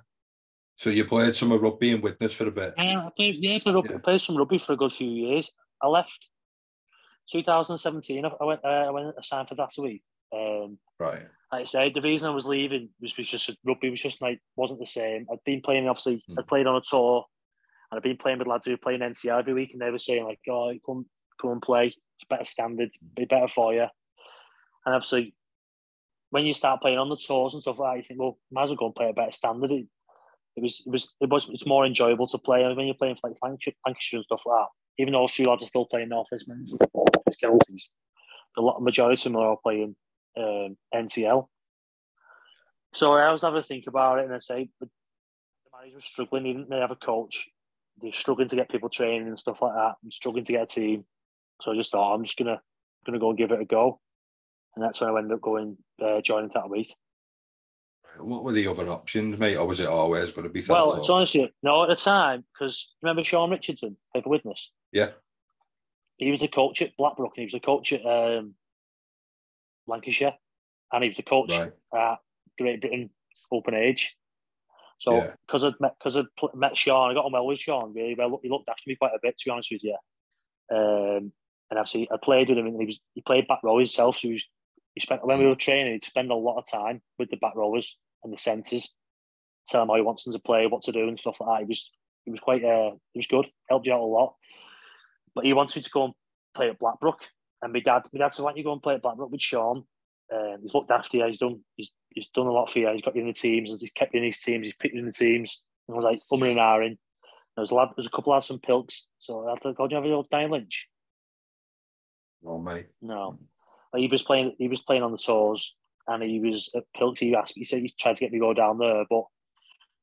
So you played some of rugby and Widnes for a bit. Yeah, I played, yeah, I played, rugby, Yeah. I played some rugby for a good few years. I left 2017. I went. Uh, I went. I signed for that week. Um, Right. like I said, the reason I was leaving was because rugby was just like wasn't the same. I'd been playing obviously. Hmm. I'd played on a tour, and I'd been playing with lads who were playing NCR every week, and they were saying like, "Oh, come, come and play. It's a better standard. Be better for you." And obviously, when you start playing on the tours and stuff like that, you think, "Well, might as well go and play a better standard." It, it was, it was, it was. It's more enjoyable to play And when you're playing for like Lancashire, Lancashire and stuff like that. Even though a few lads are still playing North East Men's, a lot, majority of them are all playing um, NTL. So I was having to think about it, and I say, but the managers were struggling. They didn't have a coach. They're struggling to get people training and stuff like that. I'm struggling to get a team. So I just thought I'm just gonna gonna go and give it a go, and that's when I ended up going uh, joining Thatto Heath. What were the other options, mate? Or was it always going to be Well, Thatto? it's honestly no at the time because remember Sean Richardson, paper Widnes. Yeah. He was the coach at Blackbrook, and he was the coach at um, Lancashire, and he was the coach Right. at Great Britain Open Age. So Yeah. because I'd met because I'd pl- met Sean, I got on well with Sean really well. He looked after me quite a bit, to be honest with you. Um, and obviously, I played with him, and he was he played back row himself. So he, was, he spent when we were training, he'd spend a lot of time with the back rowers and the centres, tell him how he wants them to play, what to do, and stuff like that. He was he was quite uh, he was good, helped you out a lot. But he wanted me to go and play at Blackbrook, and my dad, my dad said, "Why don't you go and play at Blackbrook with Sean?" Um, he's looked after you. He's done. He's, he's done a lot for you. He's got you in the teams. He's kept you in his teams. He's picked you in the teams. And I was like umming and ahhing. There was a lad. There's a couple of lads from Pilks. So I had to go. Do you have a old Danny Lynch? Oh, mate. No. But he was playing. He was playing on the tours, and he was at Pilks. He asked. He said he tried to get me to go down there, but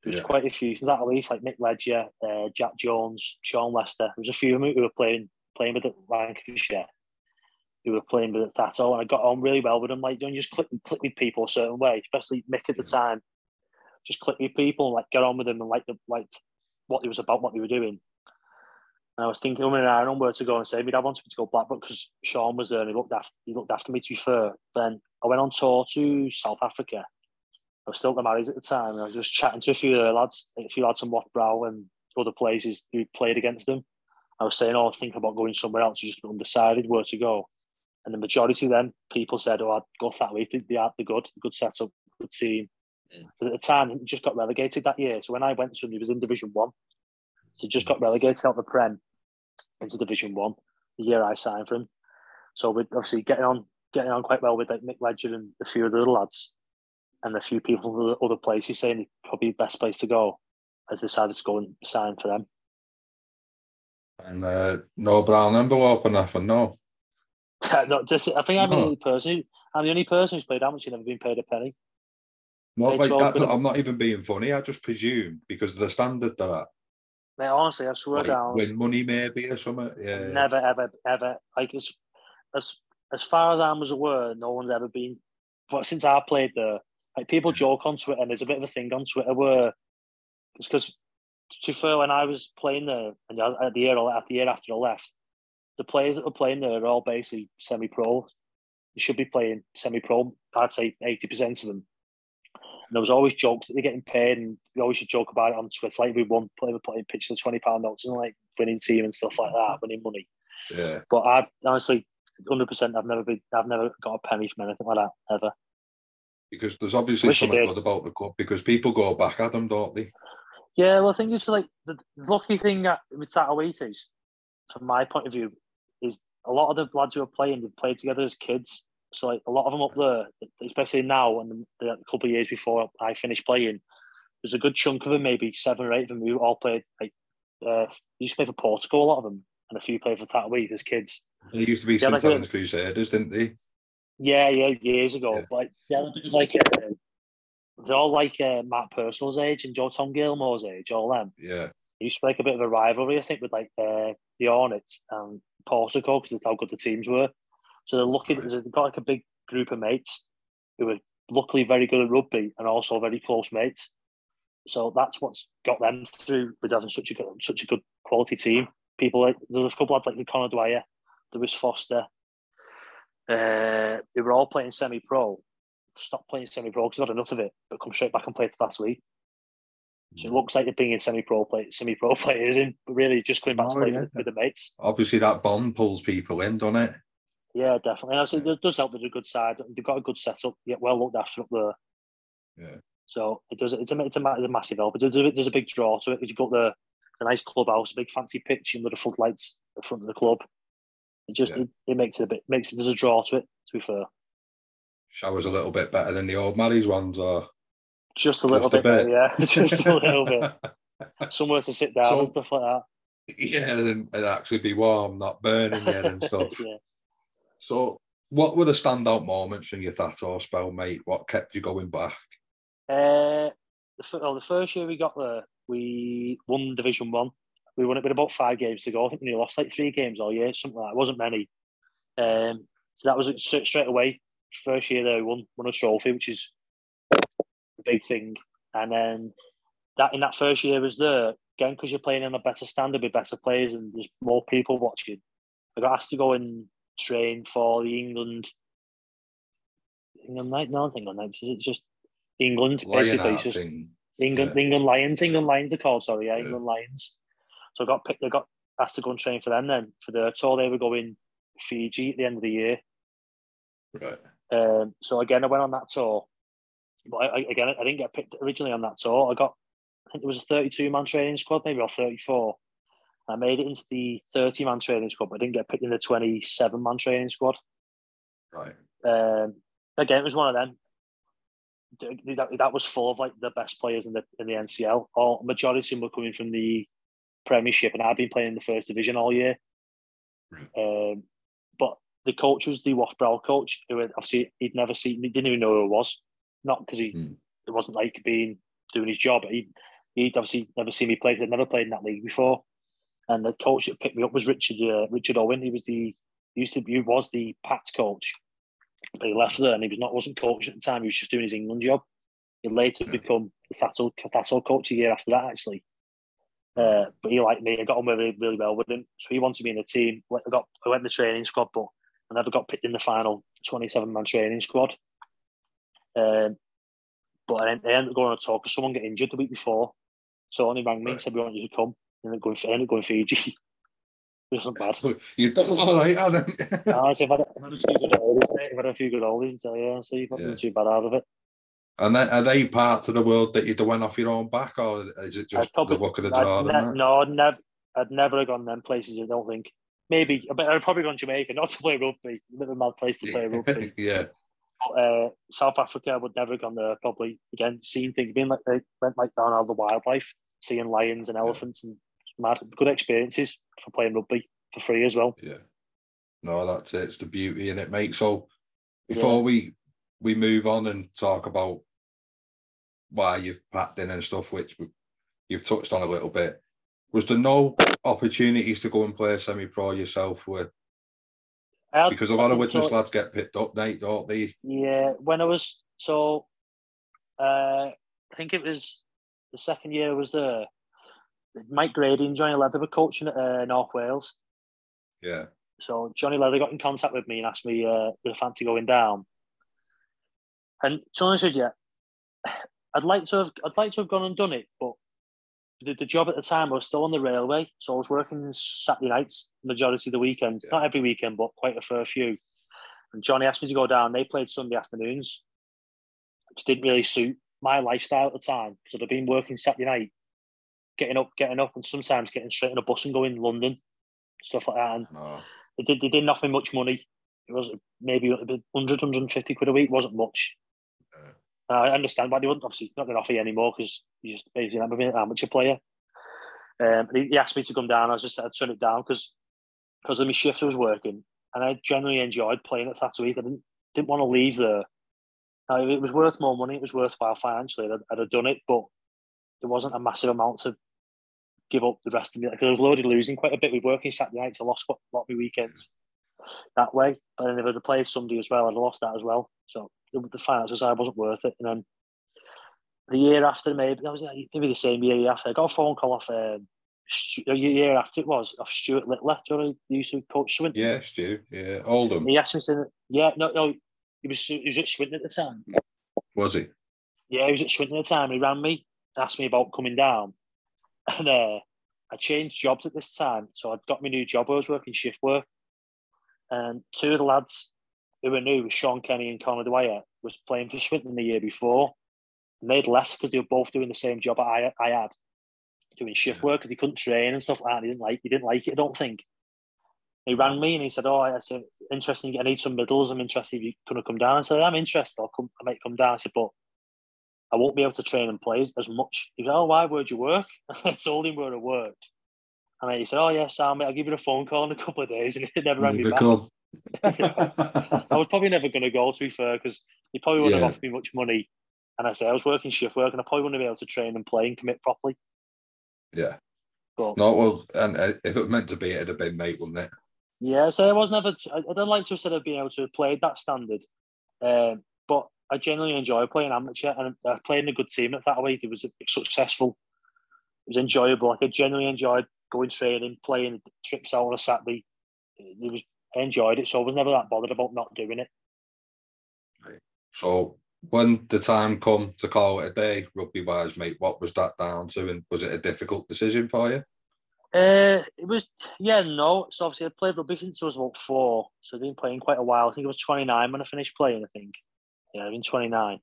there was Yeah. quite a few. That leaf like Nick Ledger, uh, Jack Jones, Sean Lester. There was a few of them who were playing playing with it Lancashire. Who were playing with it Thatto, and I got on really well with them. Like, don't you just click click with people a certain way, especially Mick at the time. Just click with people and like get on with them and like the like what it was about, what they were doing. And I was thinking, um, and I on where to go and say, my dad wanted me to go Blackbrook because Sean was there and he looked after he looked after me. To be fair, then I went on tour to South Africa. I was still at the Marys at the time, and I was just chatting to a few of the lads, a few lads from Brow and other places who played against them. I was saying, "Oh, I think about going somewhere else." I just undecided where to go. And the majority of them people said, "Oh, I'd go that way. They are the good, good setup, good team." Mm. But at the time, he just got relegated that year. So when I went to him, he was in Division One. So he just got relegated out of the Prem into Division One the year I signed for him. So we're obviously getting on getting on quite well with like Mick Ledger and a few of the other lads, and a few people from other places saying probably the best place to go. Has decided to go and sign for them. And uh, no brown envelope or nothing, no. no, just I think I'm no. the only person. Who, I'm the only person who's played how much. You've never been paid a penny. No, like that, I'm not even being funny. I just presume because of the standard they're at. Mate, honestly, I swear like, down. Win money maybe or something. Yeah. Never, ever, ever. Like as as as far as I was aware, no one's ever been. But since I played there, like people joke on Twitter, and there's a bit of a thing on Twitter where it's because to fair, when I was playing there, and at the year at the year after I left, the players that were playing there are all basically semi-pro. They should be playing semi-pro. I'd say eighty percent of them. And there was always jokes that they're getting paid, and we always should joke about it on Twitter. Like we won, play, playing pitch the twenty pound notes and like winning team and stuff like that, winning money. Yeah. But I honestly, hundred percent, I've never been, I've never got a penny from anything like that ever. Because there's obviously Wish something good about the club because people go back at them, don't they? Yeah, well, I think it's like the lucky thing with Thatto Heath is, from my point of view, is a lot of the lads who are playing, they've played together as kids. So like a lot of them up there, especially now and the, couple of years before I finished playing, there's a good chunk of them, maybe seven or eight of them, who all played. Like uh, used to play for Portugal, a lot of them, and a few played for Thatto Heath as kids. And they used to be yeah, St. like Crusaders, didn't they? Yeah, yeah, years ago. Yeah. But yeah, like uh, they're all like uh, Matt Personal's age and Joe Tom Gilmore's age, all them. Yeah. It used to like a bit of a rivalry, I think, with like uh, the Hornets and Portugal because of how good the teams were. So they're looking, right. they've got like a big group of mates who are luckily very good at rugby and also very close mates. So that's what's got them through with having such a good, such a good quality team. People like there's a couple of like Conor Dwyer, there was Foster. Uh, they were all playing semi-pro. Stopped playing semi-pro because I had enough of it, but come straight back and play last week. So it mm. looks like they're bringing semi-pro play, semi-pro players in, but really just going back oh, to play yeah. with, with, the mates. Obviously, that bond pulls people in, doesn't it? Yeah, definitely. I it does help with a good side. They've got a good setup, yet well looked after up there. Yeah. So it does. It's a it's a, it's a massive help. There's a, there's a big draw to it. Because you've got the a nice clubhouse, a big fancy pitch, and with the floodlights in front of the club. It just yeah. it, it, makes it a bit makes it there's a draw to it. To be fair, showers a little bit better than the old Mally's ones, or just a little just bit, a bit. Better, yeah, just a little bit. Somewhere to sit down so, and stuff like that. Yeah, and, and actually be warm, not burning yet and stuff. yeah. So, what were the standout moments in your Thatto spell, mate? What kept you going back? Uh, well, the first year we got there, we won Division One. We won it with about five games to go. I think we lost like three games all year, something like that. It wasn't many. Um, so that was straight away. First year there, we won, won a trophy, which is a big thing. And then that in that first year was there, again, because you're playing in a better standard with better players and there's more people watching. I got asked to go and train for the England England night. No, I England nights. Is it just England? basically, just thing. England. Yeah. England Lions. England Lions are called. Sorry, yeah, yeah, England Lions. So I got picked. I got asked to go and train for them. Then for the tour, they were going Fiji at the end of the year. Right. Um, so again, I went on that tour. But I, again, I didn't get picked originally on that tour. I got, I think it was a 32 man training squad, maybe or 34. I made it into the 30 man training squad, but I didn't get picked in the 27 man training squad. Right. Um, again, it was one of them. That, that was full of like the best players in the in the NCL. All majority of them were coming from the Premiership, and I've been playing in the First Division all year. Right. Um, but the coach was the Wath Brow coach, who obviously he'd never seen, he didn't even know who it was. Not because he mm. it wasn't like being doing his job. He he'd obviously never seen me play. I'd never played in that league before. And the coach that picked me up was Richard uh, Richard Owen. He was the he used to he was the Pats coach, but he left there and he was not wasn't coach at the time. He was just doing his England job. He later become the Thatto, Thatto coach a year after that actually. Uh, but he liked me. I got on really, really well with him, so he wanted me in the team. I got I went in the training squad, but I never got picked in the final twenty-seven man training squad. Um, but I ended up going on a talk because someone got injured the week before. So only rang me and said we want you to come and going for ended going Fiji. It wasn't bad. You've done all right, you? no, I've had, I've had a few good oldies, I've had a few good oldies, so yeah, so you've not yeah. been too bad out of it. And then are they parts of the world that you're doing off your own back, or is it just probably, the luck of the draw? Ne- no, I'd never, I'd never have gone them places. I don't think. Maybe, but I'd probably gone Jamaica, not to play rugby. A bit of a mad place to play rugby. yeah. But, uh, South Africa, I would never have gone there. Probably again, seeing things, being like they went like down all the wildlife, seeing lions and elephants, yeah. and mad good experiences for playing rugby for free as well. Yeah. No, that's it. It's the beauty in it, mate. So before yeah. we we move on and talk about why you've packed in and stuff, which you've touched on a little bit. Was there no opportunities to go and play semi-pro yourself with? because a lot of Widnes so, lads get picked up, Nate, don't they? Yeah, when I was so, uh, I think it was the second year I was there. Mike Grady and Johnny Leather were coaching at uh, North Wales. Yeah. So Johnny Leather got in contact with me and asked me uh, if I fancy going down. And to honest with you, I'd like to have I'd like to have gone and done it, but the, the job at the time I was still on the railway, so I was working Saturday nights majority of the weekends, yeah. not every weekend, but quite a fair few. And Johnny asked me to go down. They played Sunday afternoons, which didn't really suit my lifestyle at the time because I'd been working Saturday night, getting up, getting up, and sometimes getting straight on a bus and going to London, stuff like that. And they did they didn't offer me much money. It was maybe 100, 150 quid a week. wasn't much. Uh, I understand why they wouldn't obviously not going to offer you anymore because you just basically not an amateur player. Um, he, he, asked me to come down. I just said I'd turn it down because because of my shift I was working, and I generally enjoyed playing at Thatto Heath. I didn't didn't want to leave there. Now, if it was worth more money, it was worthwhile financially. I'd, I'd have done it, but there wasn't a massive amount to give up the rest of me. Because I was loaded losing quite a bit. We working Saturday nights. I lost a lot of my weekends that way. But then if I'd played Sunday as well, I'd have lost that as well. So the, the finances side wasn't worth it. And then the year after, maybe that was maybe the same year after, I got a phone call off. Um, a year after it was off Stuart Littler. Do you know he used to coach Swinton? Yeah, Stu. Yeah, Oldham. He asked me to. Yeah, no, no. He was he was at Swinton at the time. Was he? Yeah, he was at Swinton at the time. He ran me, asked me about coming down, and uh, I changed jobs at this time. So I'd got my new job. I was working shift work, and two of the lads who were new, Sean Kenny and Conor Dwyer, was playing for Swinton the year before. And they'd left because they were both doing the same job I, I had, doing shift work because he couldn't train and stuff like that. He didn't like he didn't like it, I don't think. He rang me and he said, Oh, I said, interesting, I need some middles. I'm interested if you're gonna come down. I said, I'm interested, I'll come I might come down. I said, but I won't be able to train and play as much. He said, Oh, why would you work? I told him where I worked. And he said, Oh yeah, Sam, I'll give you a phone call in a couple of days and he never rang me back. I was probably never going to go, to be fair, because he probably wouldn't yeah. have offered me much money. And I say I was working shift work, and I probably wouldn't be able to train and play and commit properly. Yeah. But, no, well, and uh, if it was meant to be, it'd have been mate, wouldn't it? Yeah, so I was never. I, I don't like to have said I've been able to have played that standard, um, I genuinely enjoy playing amateur, and played in a good team at that way. It was successful. It was enjoyable. Like I genuinely enjoyed going training, playing trips out on a Saturday. It was I enjoyed it, so I was never that bothered about not doing it. Right. So when the time come to call it a day, rugby wise, mate, what was that down to, and was it a difficult decision for you? Uh, it was, yeah, no. So obviously I played rugby since I was about four, so I've been playing quite a while. I think I was 29 when I finished playing. I think, yeah, I've been 29.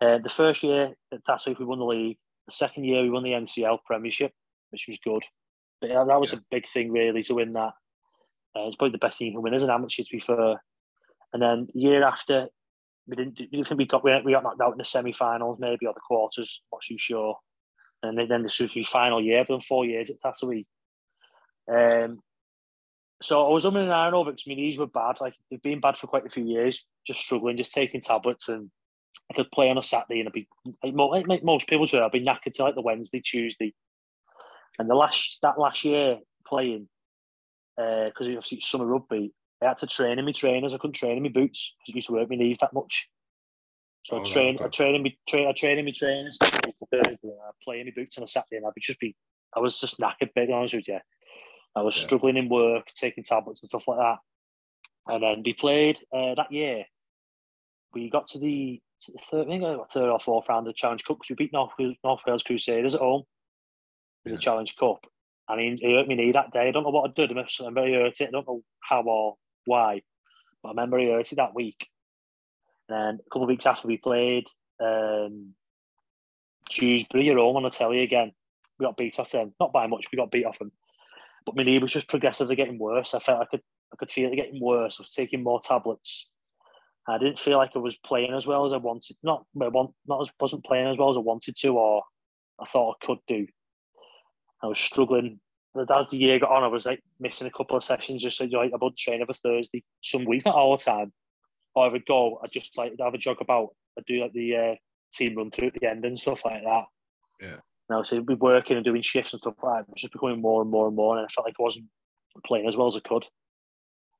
Uh, the first year that's if we won the league. The second year we won the NCL Premiership, which was good. But yeah, that was yeah. a big thing really to win that. Uh, it's probably the best thing you can win as an amateur, to be fair. And then the year after, we didn't. We think we got we got knocked out in the semi-finals, maybe or the quarters. Not too sure. And then, then the Suzuki final year, but in four years at Thatto Heath. Um, so I was umming and ahhing over because my knees were bad. Like they've been bad for quite a few years. Just struggling, just taking tablets, and I could play on a Saturday and I'd be like, like most people do. I'd be knackered to like the Wednesday, Tuesday, and the last that last year playing, because uh, obviously it's summer rugby, I had to train in my trainers. I couldn't train in my boots because it used to hurt my knees that much. So oh, I train, I train in my train, I train in my trainers Thursday. I play in my boots on a Saturday, and I'd be just be, I was just knackered. Big honest with you, I was yeah. struggling in work, taking tablets and stuff like that. And then we played uh, that year. We got to the, to the third, I think, third or fourth round of the Challenge Cup because we beat North, North Wales Crusaders at home in yeah. the Challenge Cup and he, he hurt me knee that day. I don't know what I did. I remember he hurt it. I don't know how or why, but I remember he hurt it that week. And then a couple of weeks after we played um, Dewsbury, you're home on the telly again. We got beat off them, not by much. We got beat off them, but my knee was just progressively getting worse. I felt I could I could feel it getting worse. I was taking more tablets. I didn't feel like I was playing as well as I wanted. Not I want, not as wasn't playing as well as I wanted to, or I thought I could do. I was struggling. As the year got on, I was like missing a couple of sessions just so like about train every Thursday. Some weeks, not all the time. Or I would go, I just like have a jog about. I do like the uh, team run through at the end and stuff like that. Yeah. Now, so be working and doing shifts and stuff like that. It was just becoming more and more and more, and I felt like I wasn't playing as well as I could.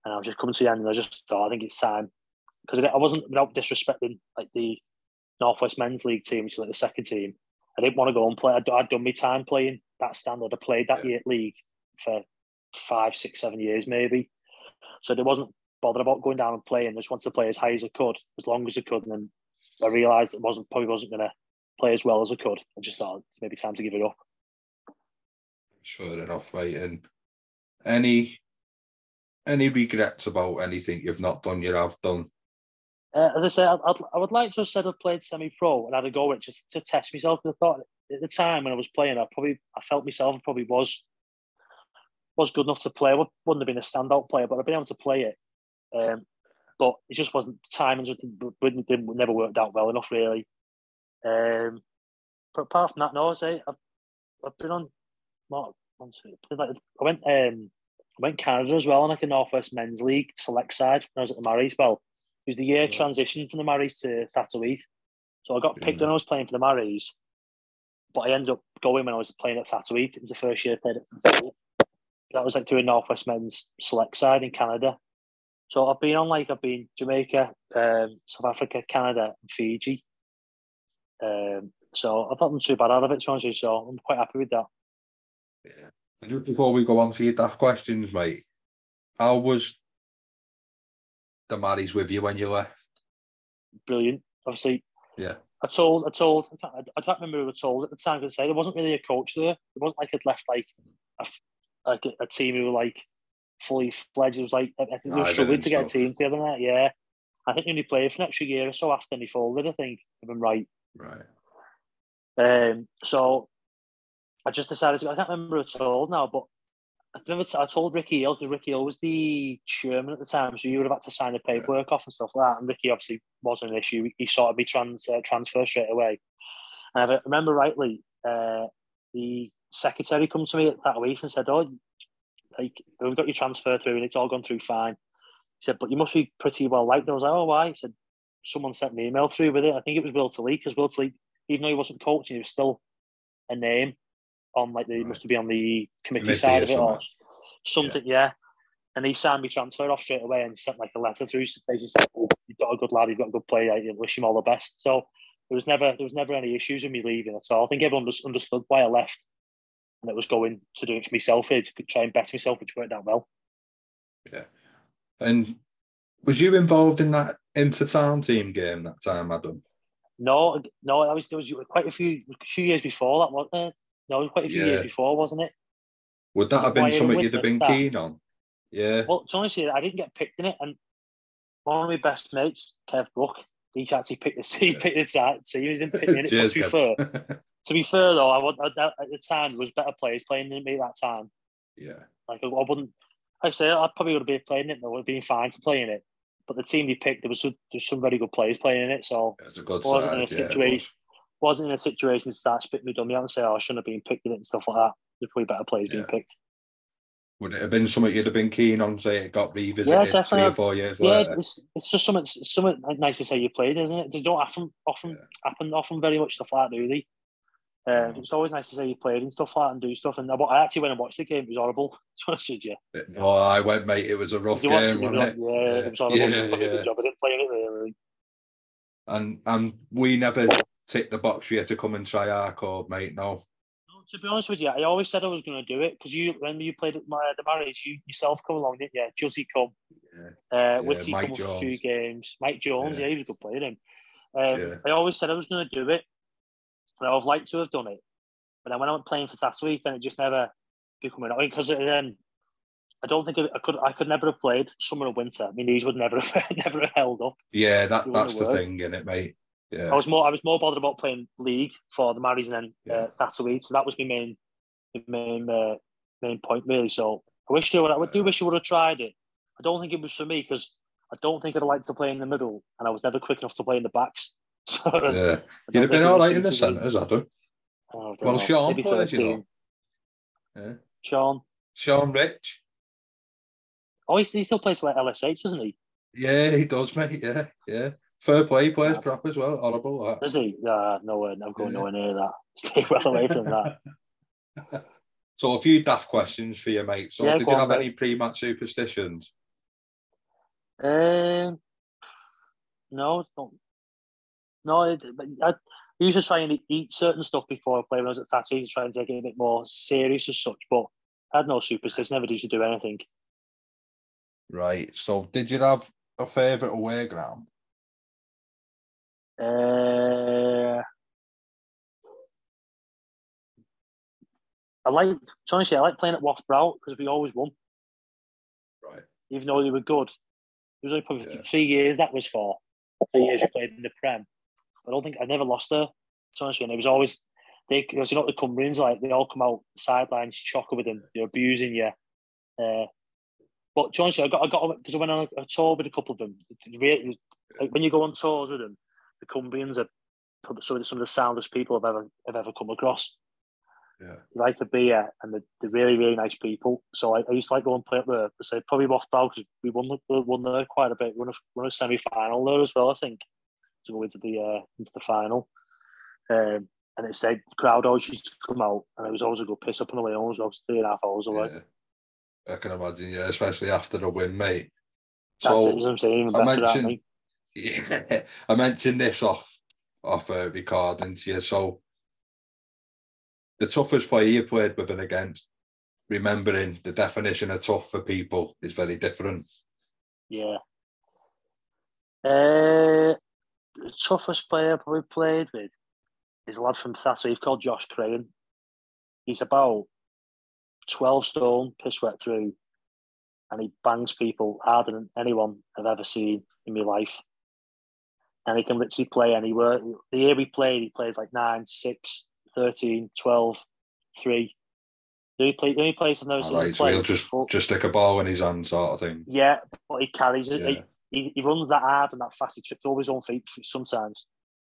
And I was just coming to the end, and I just thought, I think it's time because I wasn't without disrespecting like the Northwest Men's League team, which is like the second team. I didn't want to go and play. I'd, I'd done my time playing that standard. I played that yeah. year league for five, six, seven years maybe. So I wasn't bothered about going down and playing. I just wanted to play as high as I could, as long as I could. And then I realised it wasn't probably wasn't going to play as well as I could. I just thought it's maybe time to give it up. Sure enough, mate. And any any regrets about anything you've not done, you have done? Uh, as I said, I'd, I'd, I would like to have said I've played semi-pro and had a go at just to test myself. Because I thought at the time when I was playing, I probably I felt myself I probably was was good enough to play. I wouldn't have been a standout player, but I've been able to play it. Um, but it just wasn't timing just didn't, never worked out well enough really. Um, but apart from that, no, I say I've, I've been on. What, I went um, I went Canada as well on like a Northwest Men's League select side when I was at the Marys. Well, it was the year yeah. transition from the Marys to Thatto Heath. So I got picked yeah. when I was playing for the Marys, but I ended up going when I was playing at Thatto Heath. It was the first year I played at. That was like doing Northwest Men's select side in Canada. So I've been on like I've been Jamaica, um, South Africa, Canada, and Fiji. Um, so I've not done too bad out of it, to honest so I'm quite happy with that. Yeah. And just before we go on to your daft questions, mate, how was the Marys with you when you left? Brilliant. Obviously, yeah. I told, I told, I can't, I can't remember who I told at the time. I say there wasn't really a coach there. It wasn't like I'd left like a, like a, a team who were like fully fledged. It was like I think they were struggling to get a team together. That yeah, I think he only played for an extra year or so after he folded. I think if I'm right. Right. Um. So I just decided to. I can't remember who I told now, but I remember I told Ricky Hill because Ricky Hill was the chairman at the time, so you would have had to sign the paperwork yeah. off and stuff like that. And Ricky obviously wasn't an issue; he sorted me trans uh, transfer straight away. And I remember rightly, uh, the secretary come to me at that week and said, "Oh, like we've got your transfer through and it's all gone through fine." He said, "But you must be pretty well liked." I was like, "Oh, why?" He said, "Someone sent me an email through with it. I think it was Will Tully because Will Tully, even though he wasn't coaching, he was still a name on like the right. must be on the committee, committee side of it or something, yeah. yeah. And he signed me transfer off straight away and sent like a letter through. Basically said, oh, "You've got a good lad. You've got a good player. I wish him all the best." So there was never there was never any issues with me leaving at all. I think everyone just understood why I left, and it was going to do it for myself here to try and better myself, which worked out well. Yeah, and was you involved in that inter-town team game that time, Adam? No, no, that was there was quite a few a few years before that, wasn't it? No, it quite a few yeah. years before, wasn't it? Would that was have been something you'd have been that? keen on? Yeah. Well, to honestly, I didn't get picked in it, and one of my best mates, Kev Brook, he actually picked the he picked the team. He didn't pick me in it. Cheers, to be fair, to be fair though, I would at the time there was better players playing than me at that time. Yeah. Like I, I wouldn't. Like I say I probably would have been playing it. and I would have been fine to play in it. But the team he picked, there was some, there was some very good players playing in it. So good wasn't side, in a situation wasn't in a situation to start spitting me dummy out and say, oh, I shouldn't have been picked in it and stuff like that. There's probably better players yeah. being picked. Would it have been something you'd have been keen on, say it got revisited yeah, three or four years yeah, later? It's, it's just something, something nice to say you played, isn't it? They don't often, often yeah. happen often very much stuff like that, do they? Um, it's always nice to see you playing and stuff like that and do stuff. And I actually went and watched the game. It was horrible. To be honest with you. Oh, I went, mate. It was a rough game, it? it? Yeah, it was horrible. Yeah, yeah. Job. I didn't play it really. And and we never ticked the box for you to come and try our code, mate. No. To be honest with you, I always said I was going to do it because you, when you played at my the marriage, you yourself come along, didn't you? Juzzy come, yeah. uh, Witty yeah, come Jones. a few games. Mike Jones, yeah. yeah, he was a good player. Him. Um, yeah. I always said I was going to do it, and I would like to have done it. But then when I went playing for Thatto Heath, then it just never, became becoming because then I don't think I could. I could never have played summer and winter. I mean, these would never have never have held up. Yeah, that that's the thing, in it, mate. Yeah. I was more. I was more bothered about playing league for the Marys and then yeah. uh. So that was my main, my main, uh, main point really. So I wish you would. I do wish you would have tried it. I don't think it was for me because I don't think I'd like to play in the middle, and I was never quick enough to play in the backs. So yeah, you'd have been all right in the centres, Adam. Oh, well, know. Sean Maybe plays, you know. Yeah. Sean. Sean Rich. Oh, he, he still plays like LSH, doesn't he? Yeah, he does, mate. Yeah, yeah. Fair play, he plays yeah. prop as well. Horrible. That. Does he? Uh, nowhere. I'm going yeah. nowhere near that. Stay well away from that. So a few daft questions for you, mate. So yeah, did you have any pre-match superstitions? Um, no, no. I, I used to try and eat certain stuff before I played when I was at Thatto. to try and take it a bit more serious as such, but I had no superstition. Never used to do anything. Right. So, did you have a favourite away ground? Uh, I like, honestly, I like playing at Wath Brow because we always won. Right. Even though they were good. It was only probably yeah. three years that was for. Three years we played in the Prem. I don't think I never lost her. there. Honestly, and it was always they because you know the Cumbrians like they all come out sidelines chocker with them, they're abusing you. Uh, but honestly, I got I got because I went on a, tour with a couple of them. Really, like when you go on tours with them, the Cumbrians are some of the soundest people I've ever have ever come across. Yeah. They like the beer and they're, they're really, really nice people. So I, I used to like go and play up there. Say probably Wath Brow because we won, won there quite a bit. We won a, won a semi final there as well, I think, to go into the uh, into the final. Um, and it said the crowd always used to come out, and it was always a good piss up on the way home. It was three and a half hours away. Yeah. I can imagine, yeah, especially after the win, mate. So it, I'm saying, I mentioned, yeah, I mentioned this off off uh, recording to you. So the toughest player you played with and against, remembering the definition of tough for people is very different. Yeah. Uh, the toughest player I probably played with is a lad from Thatto. He's called Josh Crane. He's about 12 stone, piss wet through, and he bangs people harder than anyone I've ever seen in my life. And he can literally play anywhere. The year we played, he plays like 9, 6, 13, 12, 3. The only, play, the only oh, place I've never seen right, so he'll just, just stick a ball in his hand sort of thing. Yeah, but he carries it. Yeah. He, he, runs that hard and that fast. He trips over his own feet sometimes.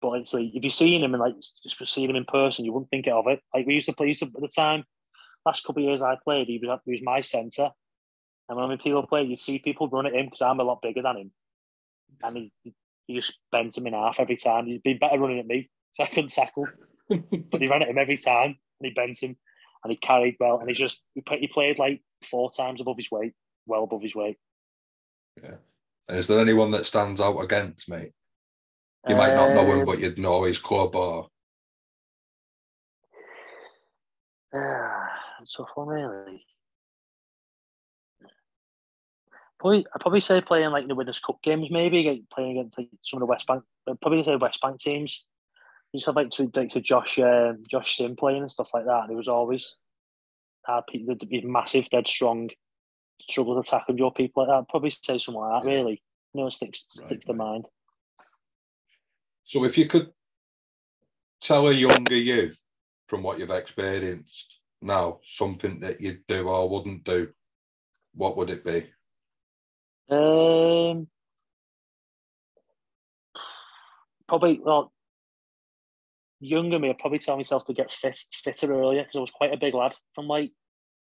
But it's like, if you seen him and like just seeing him in person, you wouldn't think of it. Like we used to play used to, at the time, last couple of years I played, he was, he was my centre. And when people play, you see people run at him because I'm a lot bigger than him. And he, he just bends him in half every time. He's been better running at me, so I couldn't tackle. but he ran at him every time and he bent him and he carried well and he just he played like four times above his weight, well above his weight. Yeah. And is there anyone that stands out against, me? You might not know him, um, but you'd know his club or. Uh, tough one, really. Probably, I'd probably say playing like the Winners' Cup games, maybe playing against like some of the West Bank, probably say West Bank teams used to have like to like to Josh um, Josh Sim playing and stuff like that. And it was always hard people to be massive, dead strong, struggle to tackle your people like that. I'd probably say something like that, really. You know, sticks right, sticks right. to mind. So if you could tell a younger you from what you've experienced now, something that you'd do or wouldn't do, what would it be? Um probably well younger me, I'd probably tell myself to get fit, fitter earlier because I was quite a big lad from like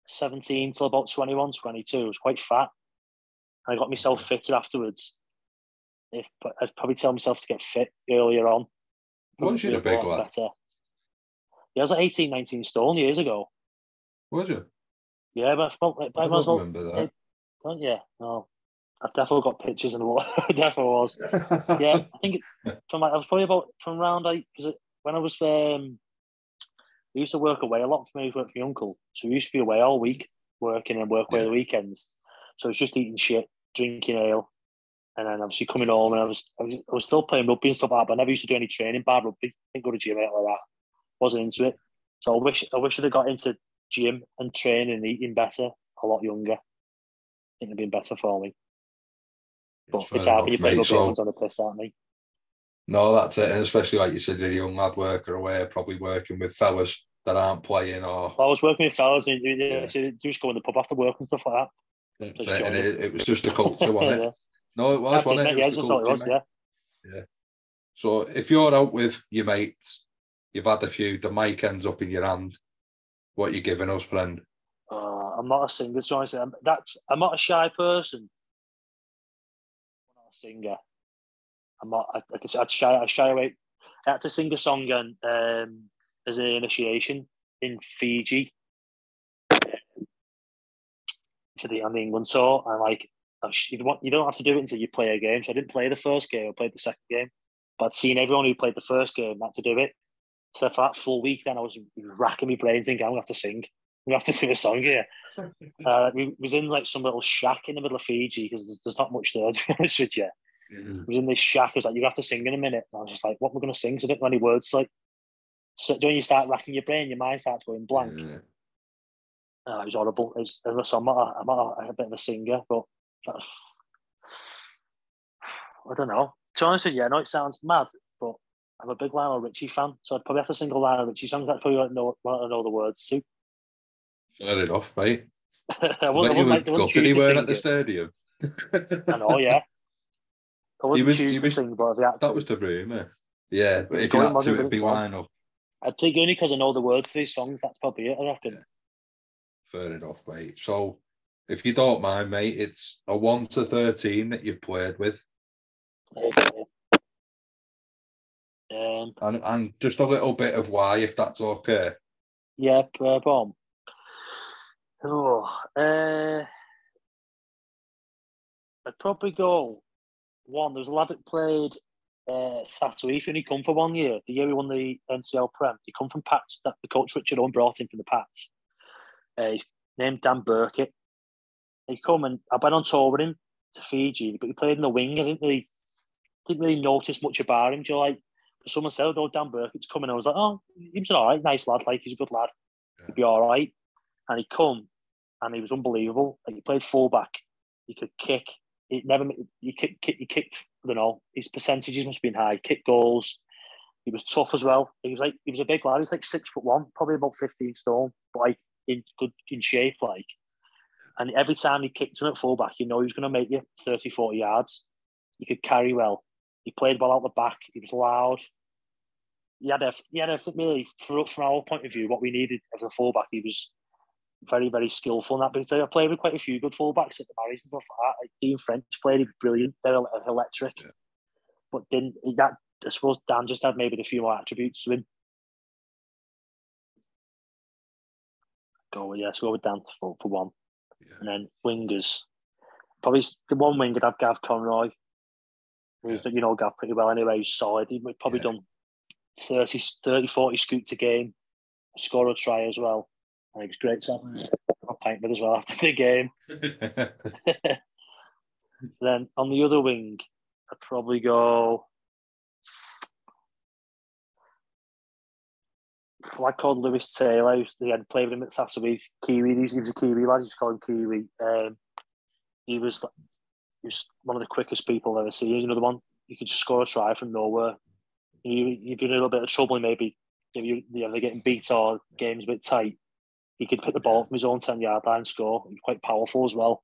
17 till about 21, 22. I was quite fat. And I got myself fitter afterwards. If I'd probably tell myself to get fit earlier on. Was you a big lad? Better. Yeah, I was like 18, 19 stone years ago. Was you? Yeah, but I, felt like, I, I don't remember that. Don't you? No. I've definitely got pictures and what I definitely was. yeah, I think from like, I was probably about from around like because when I was um, we used to work away a lot for me. Work for my uncle, so we used to be away all week working and work away the weekends. So I was just eating shit, drinking ale, and then obviously coming home and I was I was, I was still playing rugby and stuff like that. But I never used to do any training, bad rugby. Didn't go to gym like that. Wasn't into it. So I wish I wish I'd have got into gym and training and eating better a lot younger, It'd it'd been better for me. But it's, it's hard when you play rugby so, on the piss, aren't they? No, that's it. And especially like you said, you're a young lad worker away, probably working with fellas that aren't playing or. I was working with fellas and you, yeah. you just go in the pub after work and stuff like that. That's it. And it, it, was just a culture, wasn't it? yeah. No, it was, wasn't it? it? was yeah, it was, yeah. Yeah. So if you're out with your mates, you've had a few, the mic ends up in your hand. What are you giving us, friend? Uh, I'm not a singer, so I say I'm, that's I'm not a shy person. I'm not a singer. I'm not. I, I, I'd shy. I shy away. I had to sing a song and um, as an initiation in Fiji for the on the England tour. And like, you don't, you don't have to do it until you play a game. So I didn't play the first game. I played the second game, but I'd seen everyone who played the first game had to do it. So for that full week, then I was racking my brain thinking I'm gonna have to sing. We have to do a song here. Uh, we was in like some little shack in the middle of Fiji because there's, there's, not much there to be honest with you. Mm-hmm. We was in this shack. It was like you have to sing in a minute. And I was just like, what am I going to sing? So I didn't know any words. Like, so when you start racking your brain, your mind starts going blank. Mm-hmm. Uh, it was horrible. It's, so I'm not, a, I'm not a, a bit of a singer, but uh, I don't know. To be honest with you, I know it sounds mad, but I'm a big Lionel Richie fan, so I'd probably have to sing a Lionel Richie songs that probably want to know, to know the words to. Fair enough, mate. I wouldn't, I wouldn't like got anywhere at the stadium. I know, yeah. I wouldn't was, choose to sing, but the That was the rumor. Yeah, but if you had to, it'd be Lionel. I'd take only because I know the words to these songs. That's probably it, I reckon. Yeah. Fair enough, mate. So, if you don't mind, mate, it's a 1 to 13 that you've played with. Um, and, and just a little bit of why, if that's okay. Yeah, uh, bomb. Oh, uh, I'd probably go one. There was a lad that played uh, Thatto, and he come for one year. The year he won the NCL Prem, he come from Pats. That the coach Richard Owen brought him from the Pats. Uh, he's named Dan Burkett. He come and I went on tour with him to Fiji, but he played in the wing. I didn't really didn't really notice much about him. Do you like? Someone said, "Oh, Dan Burkett's coming." I was like, "Oh, he was all right, nice lad. Like he's a good lad. He'd be all right." And he come, and he was unbelievable. Like he played fullback. He could kick. He never. He kicked. He kicked. I don't know. His percentages must have been high. Kick goals. He was tough as well. He was like he was a big lad. He's like six foot one, probably about fifteen stone, but like in good in shape. Like and every time he kicked him at fullback, you know he was going to make you 30, 40 yards. He could carry well. He played well out the back. He was loud. He had a, he had a really, from our point of view, what we needed as a fullback. He was very, very skillful in that. But I played with quite a few good fullbacks at the Marys and stuff like that. Like Dean French played, he brilliant. They're electric. Yeah. But didn't that? I suppose Dan just had maybe a few more attributes to him. Go with yeah, so go with Dan for, for one. Yeah. And then wingers, probably the one winger I'd have Gav Conroy. Who's, yeah. You know Gav pretty well anyway. He's solid. He's probably done 30, 30, 40 scoots a game, score a try as well. I think it's great to have a pint with as well after the game. then on the other wing, I'd probably go. I called Lewis Taylor. He had played with him at Thatto Heath. Kiwi. He was a Kiwi lad. He's called him Kiwi. Um, he was he was one of the quickest people I've ever seen. He's Another one. You could just score a try from nowhere. You, you've been in a little bit of trouble, maybe if you, you know, they're getting beat or games a bit tight. He could pick the ball from his own 10 yard line and score. He's quite powerful as well.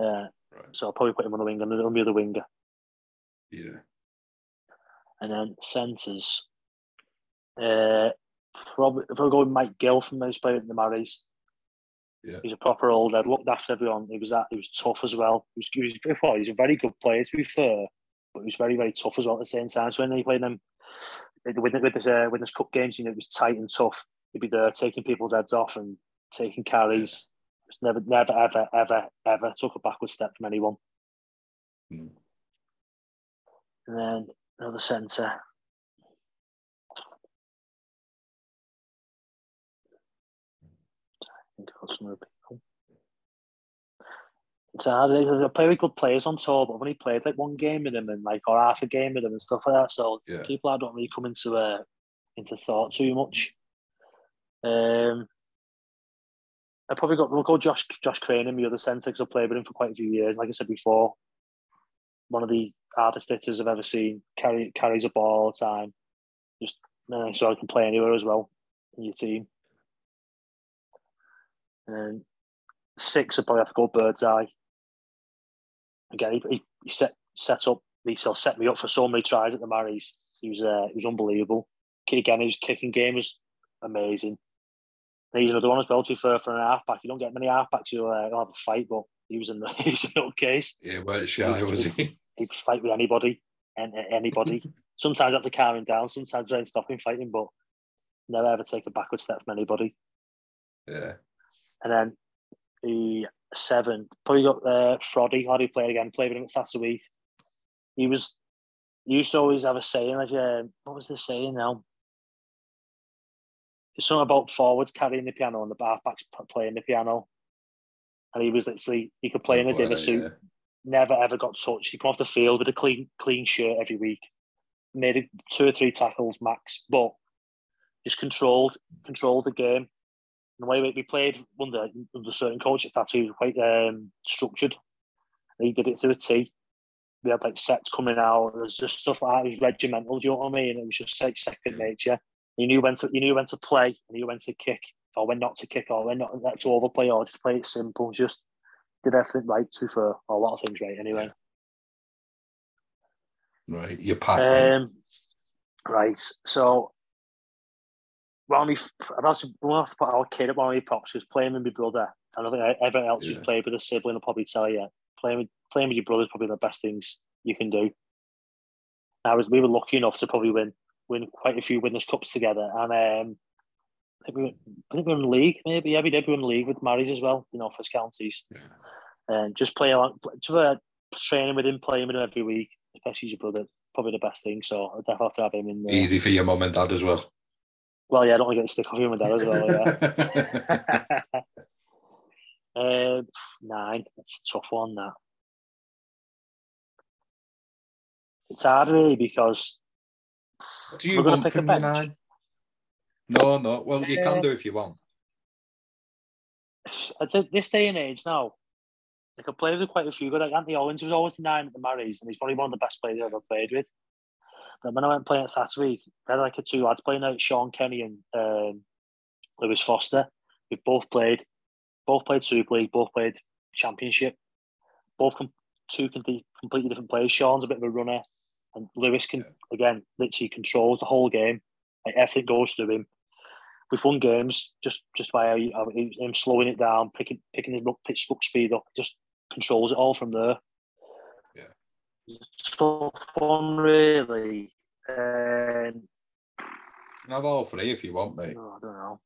Uh, right. So I'll probably put him on the wing and on the other winger. Yeah. And then centres. Uh, probably if I go with Mike Gill from those playing in the Marys. Yeah. He's a proper old head, looked after everyone. He was that he was tough as well. He was, he was well, he's a very good player to be fair, but he was very, very tough as well at the same time. So when he played them with with this uh, with this cup games, you know, it was tight and tough. He'd be there taking people's heads off and taking carries. It's never, never, ever, ever, ever took a backward step from anyone. Mm. And then another centre. some other people. It's hard. They're very good players on tour, but I've only played like one game with them and like or half a game with them and stuff like that. So yeah. people I don't really come into uh, into thought too much. Um, I probably got we'll go Josh Josh Crane in the other centre because I played with him for quite a few years. Like I said before, one of the hardest hitters I've ever seen. Carry carries a ball all the time. Just uh, so I can play anywhere as well in your team. And six, I probably have to go Birdseye. Again, he, he, he set set up. He still set me up for so many tries at the Marys. He was uh, he was unbelievable. Again, his kicking game was amazing. He's another one as well. To for for an halfback, you don't get many halfbacks who uh, have a fight, but he was in the he's a case. Yeah, well, shy was he? He'd fight with anybody and anybody. sometimes have to calm him down. Sometimes and stop him fighting, but never ever take a backward step from anybody. Yeah. And then the seven, probably got uh, Froddy, how do you play again? Played with him at Thatto Heath. He was, he used to always have a saying, like, uh, what was the saying now? It's something about forwards carrying the piano and the halfbacks playing the piano. And he was literally, he could play in a dinner suit, yeah. never ever got touched. He come off the field with a clean, clean shirt every week, made two or three tackles max, but just controlled, controlled the game the way we played under under certain coach at that, he was quite um, structured. He did it to a T. We had like sets coming out. There's just stuff like that. It was regimental. Do you know what I mean? It was just like second nature. You knew when to you knew when to play, and you when to kick, or when not to kick, or when not to overplay, or just play it simple. Just did everything right to for a lot of things right. Anyway. Right, you're packed. Um, right. So of my, I've to put our kid at one of my props was playing with my brother. And I think everyone else yeah. who's played with a sibling will probably tell you playing with playing with your brother is probably the best things you can do. I was we were lucky enough to probably win win quite a few winners cups together, and um, I think we, I think we were in league. Maybe yeah, we did. We were in league with Marys as well, you know, for counties, yeah. and just play along, just, uh, training with him, playing with him every week, especially your brother, probably the best thing. So I definitely have to have him in. There. Easy for your mum and dad as well. Well, yeah, I don't want to get the stick off you and dad as well. Yeah. uh, nine. That's a tough one. That it's hard really because. Do you want a nine? No, no. Well, you uh, can do if you want. At this day and age now, I could play with quite a few good. Like Anthony Owens was always the nine at the Marys, and he's probably one of the best players I've ever played with. But when I went playing at Thatto Heath, I had like a two lads playing out, Sean Kenny and um, Lewis Foster. We both played, both played Super League, both played Championship. Both com- two completely different players. Sean's a bit of a runner, and Lewis can again literally controls the whole game. Like everything goes through him. We've won games just just by him slowing it down, picking picking his pitch book speed up, just controls it all from there tough one, really. Um, have all three if you want, mate. Oh, I don't know.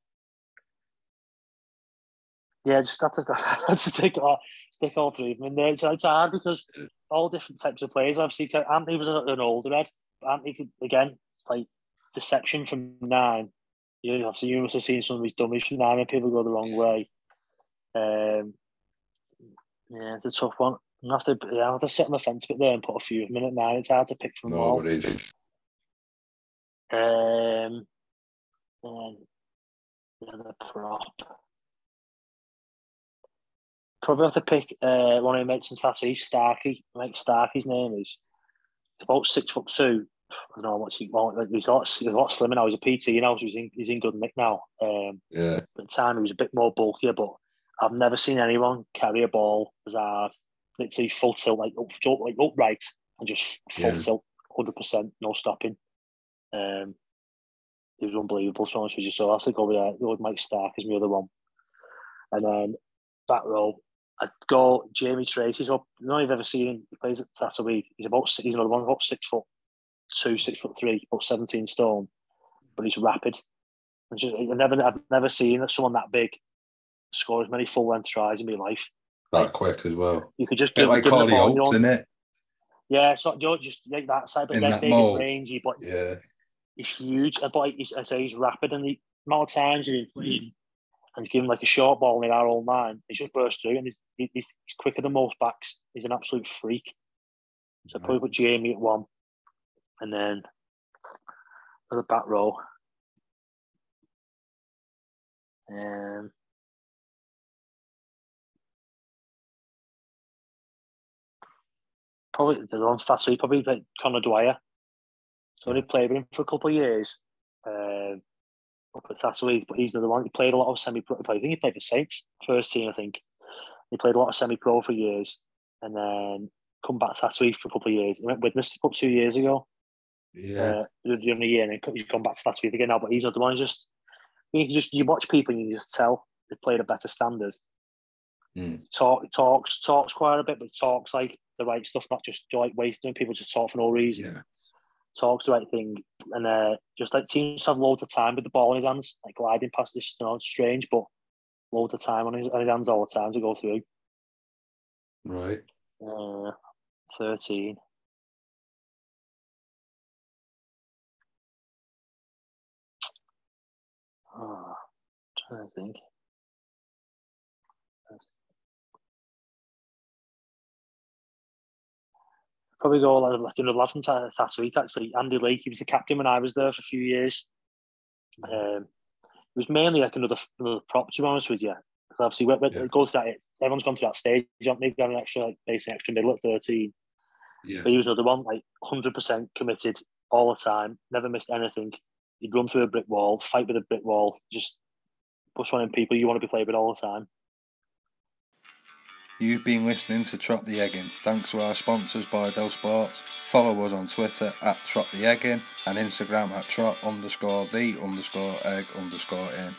Yeah, just have to, have to stick, all, stick all three of them in there. It's, it's hard because all different types of players. Obviously, Anthony was an older head. Anthony could, again, like deception from nine. You know, obviously, you must have seen some of these dummies from nine and people go the wrong way. Um, yeah, it's a tough one. I have to, yeah, I have to sit on the fence a bit there and put a few in minute nine. It's hard to pick from no, all. Is. Um, and the prop. Probably have to pick uh, one of my mates in Thatto, Starkey. Mike Starkey's name is. About six foot two. I don't know what he wants. He's a lot, he's a lot slimmer now. He's a PT now, so he's in, he's in good nick now. Um, yeah. At the time, he was a bit more bulkier, but I've never seen anyone carry a ball as hard literally full tilt, like up, like upright, and just full yeah. tilt, hundred percent, no stopping. Um, it was unbelievable. So honest with you, so I have to go with, uh, with Mike Stark as my other one, and then back row. I'd go Jamie Tracy's up. No, I've ever seen him. He plays at Thatto Heath. He's about he's another one about six foot two, six foot three, about seventeen stone, but he's rapid. And just, I've never I've never seen someone that big score as many full length tries in my life that quick as well. You could just give, like give Carly Oates, isn't it? Yeah, so George, just like that side, but then big and rangy, but yeah, he's huge. Uh, but he's, I say he's rapid, and the amount of times he's playing and given like a short ball in our old line, he just bursts through and he's, he's, quicker than most backs. He's an absolute freak. So right. probably put Jamie at one, and then for the back row. Um, probably the one fast, so probably like Conor Dwyer. So only played with him for a couple of years. Um, up at Thatto Heath, but he's the one he played a lot of semi-pro. I think he played for Saints first team. I think he played a lot of semi-pro for years, and then come back to Thatto Heath for a couple of years. He went with Mister Cup two years ago. Yeah, uh, during the year, and then he's gone back to Thatto Heath again now. But he's not the one. Just you just you watch people and you just tell they played a better standard. Mm. Talk talks talks quite a bit, but talks like the right stuff, not just like wasting people just talk for no reason. Yeah. Talks the right thing, and uh, just like teams have loads of time with the ball in his hands, like gliding past this. You know, it's strange, but loads of time on his, on his hands all the time to go through. Right. Uh, thirteen. Oh, I'm trying to think. Probably go like another lad from last week actually. Andy Lake, he was the captain when I was there for a few years. Um, it was mainly like another another prop to be honest with you. Because obviously, when, when yeah. it goes to that, everyone's gone through that stage. You don't need to an extra like basically extra middle at thirteen. Yeah. But he was another one, like hundred percent committed all the time, never missed anything. He'd run through a brick wall, fight with a brick wall, just push one in people you want to be played with all the time. You've been listening to Trot the Eggin. Thanks to our sponsors, Bydel Sports. Follow us on Twitter at Trot the Eggin and Instagram at Trot underscore the underscore egg underscore in.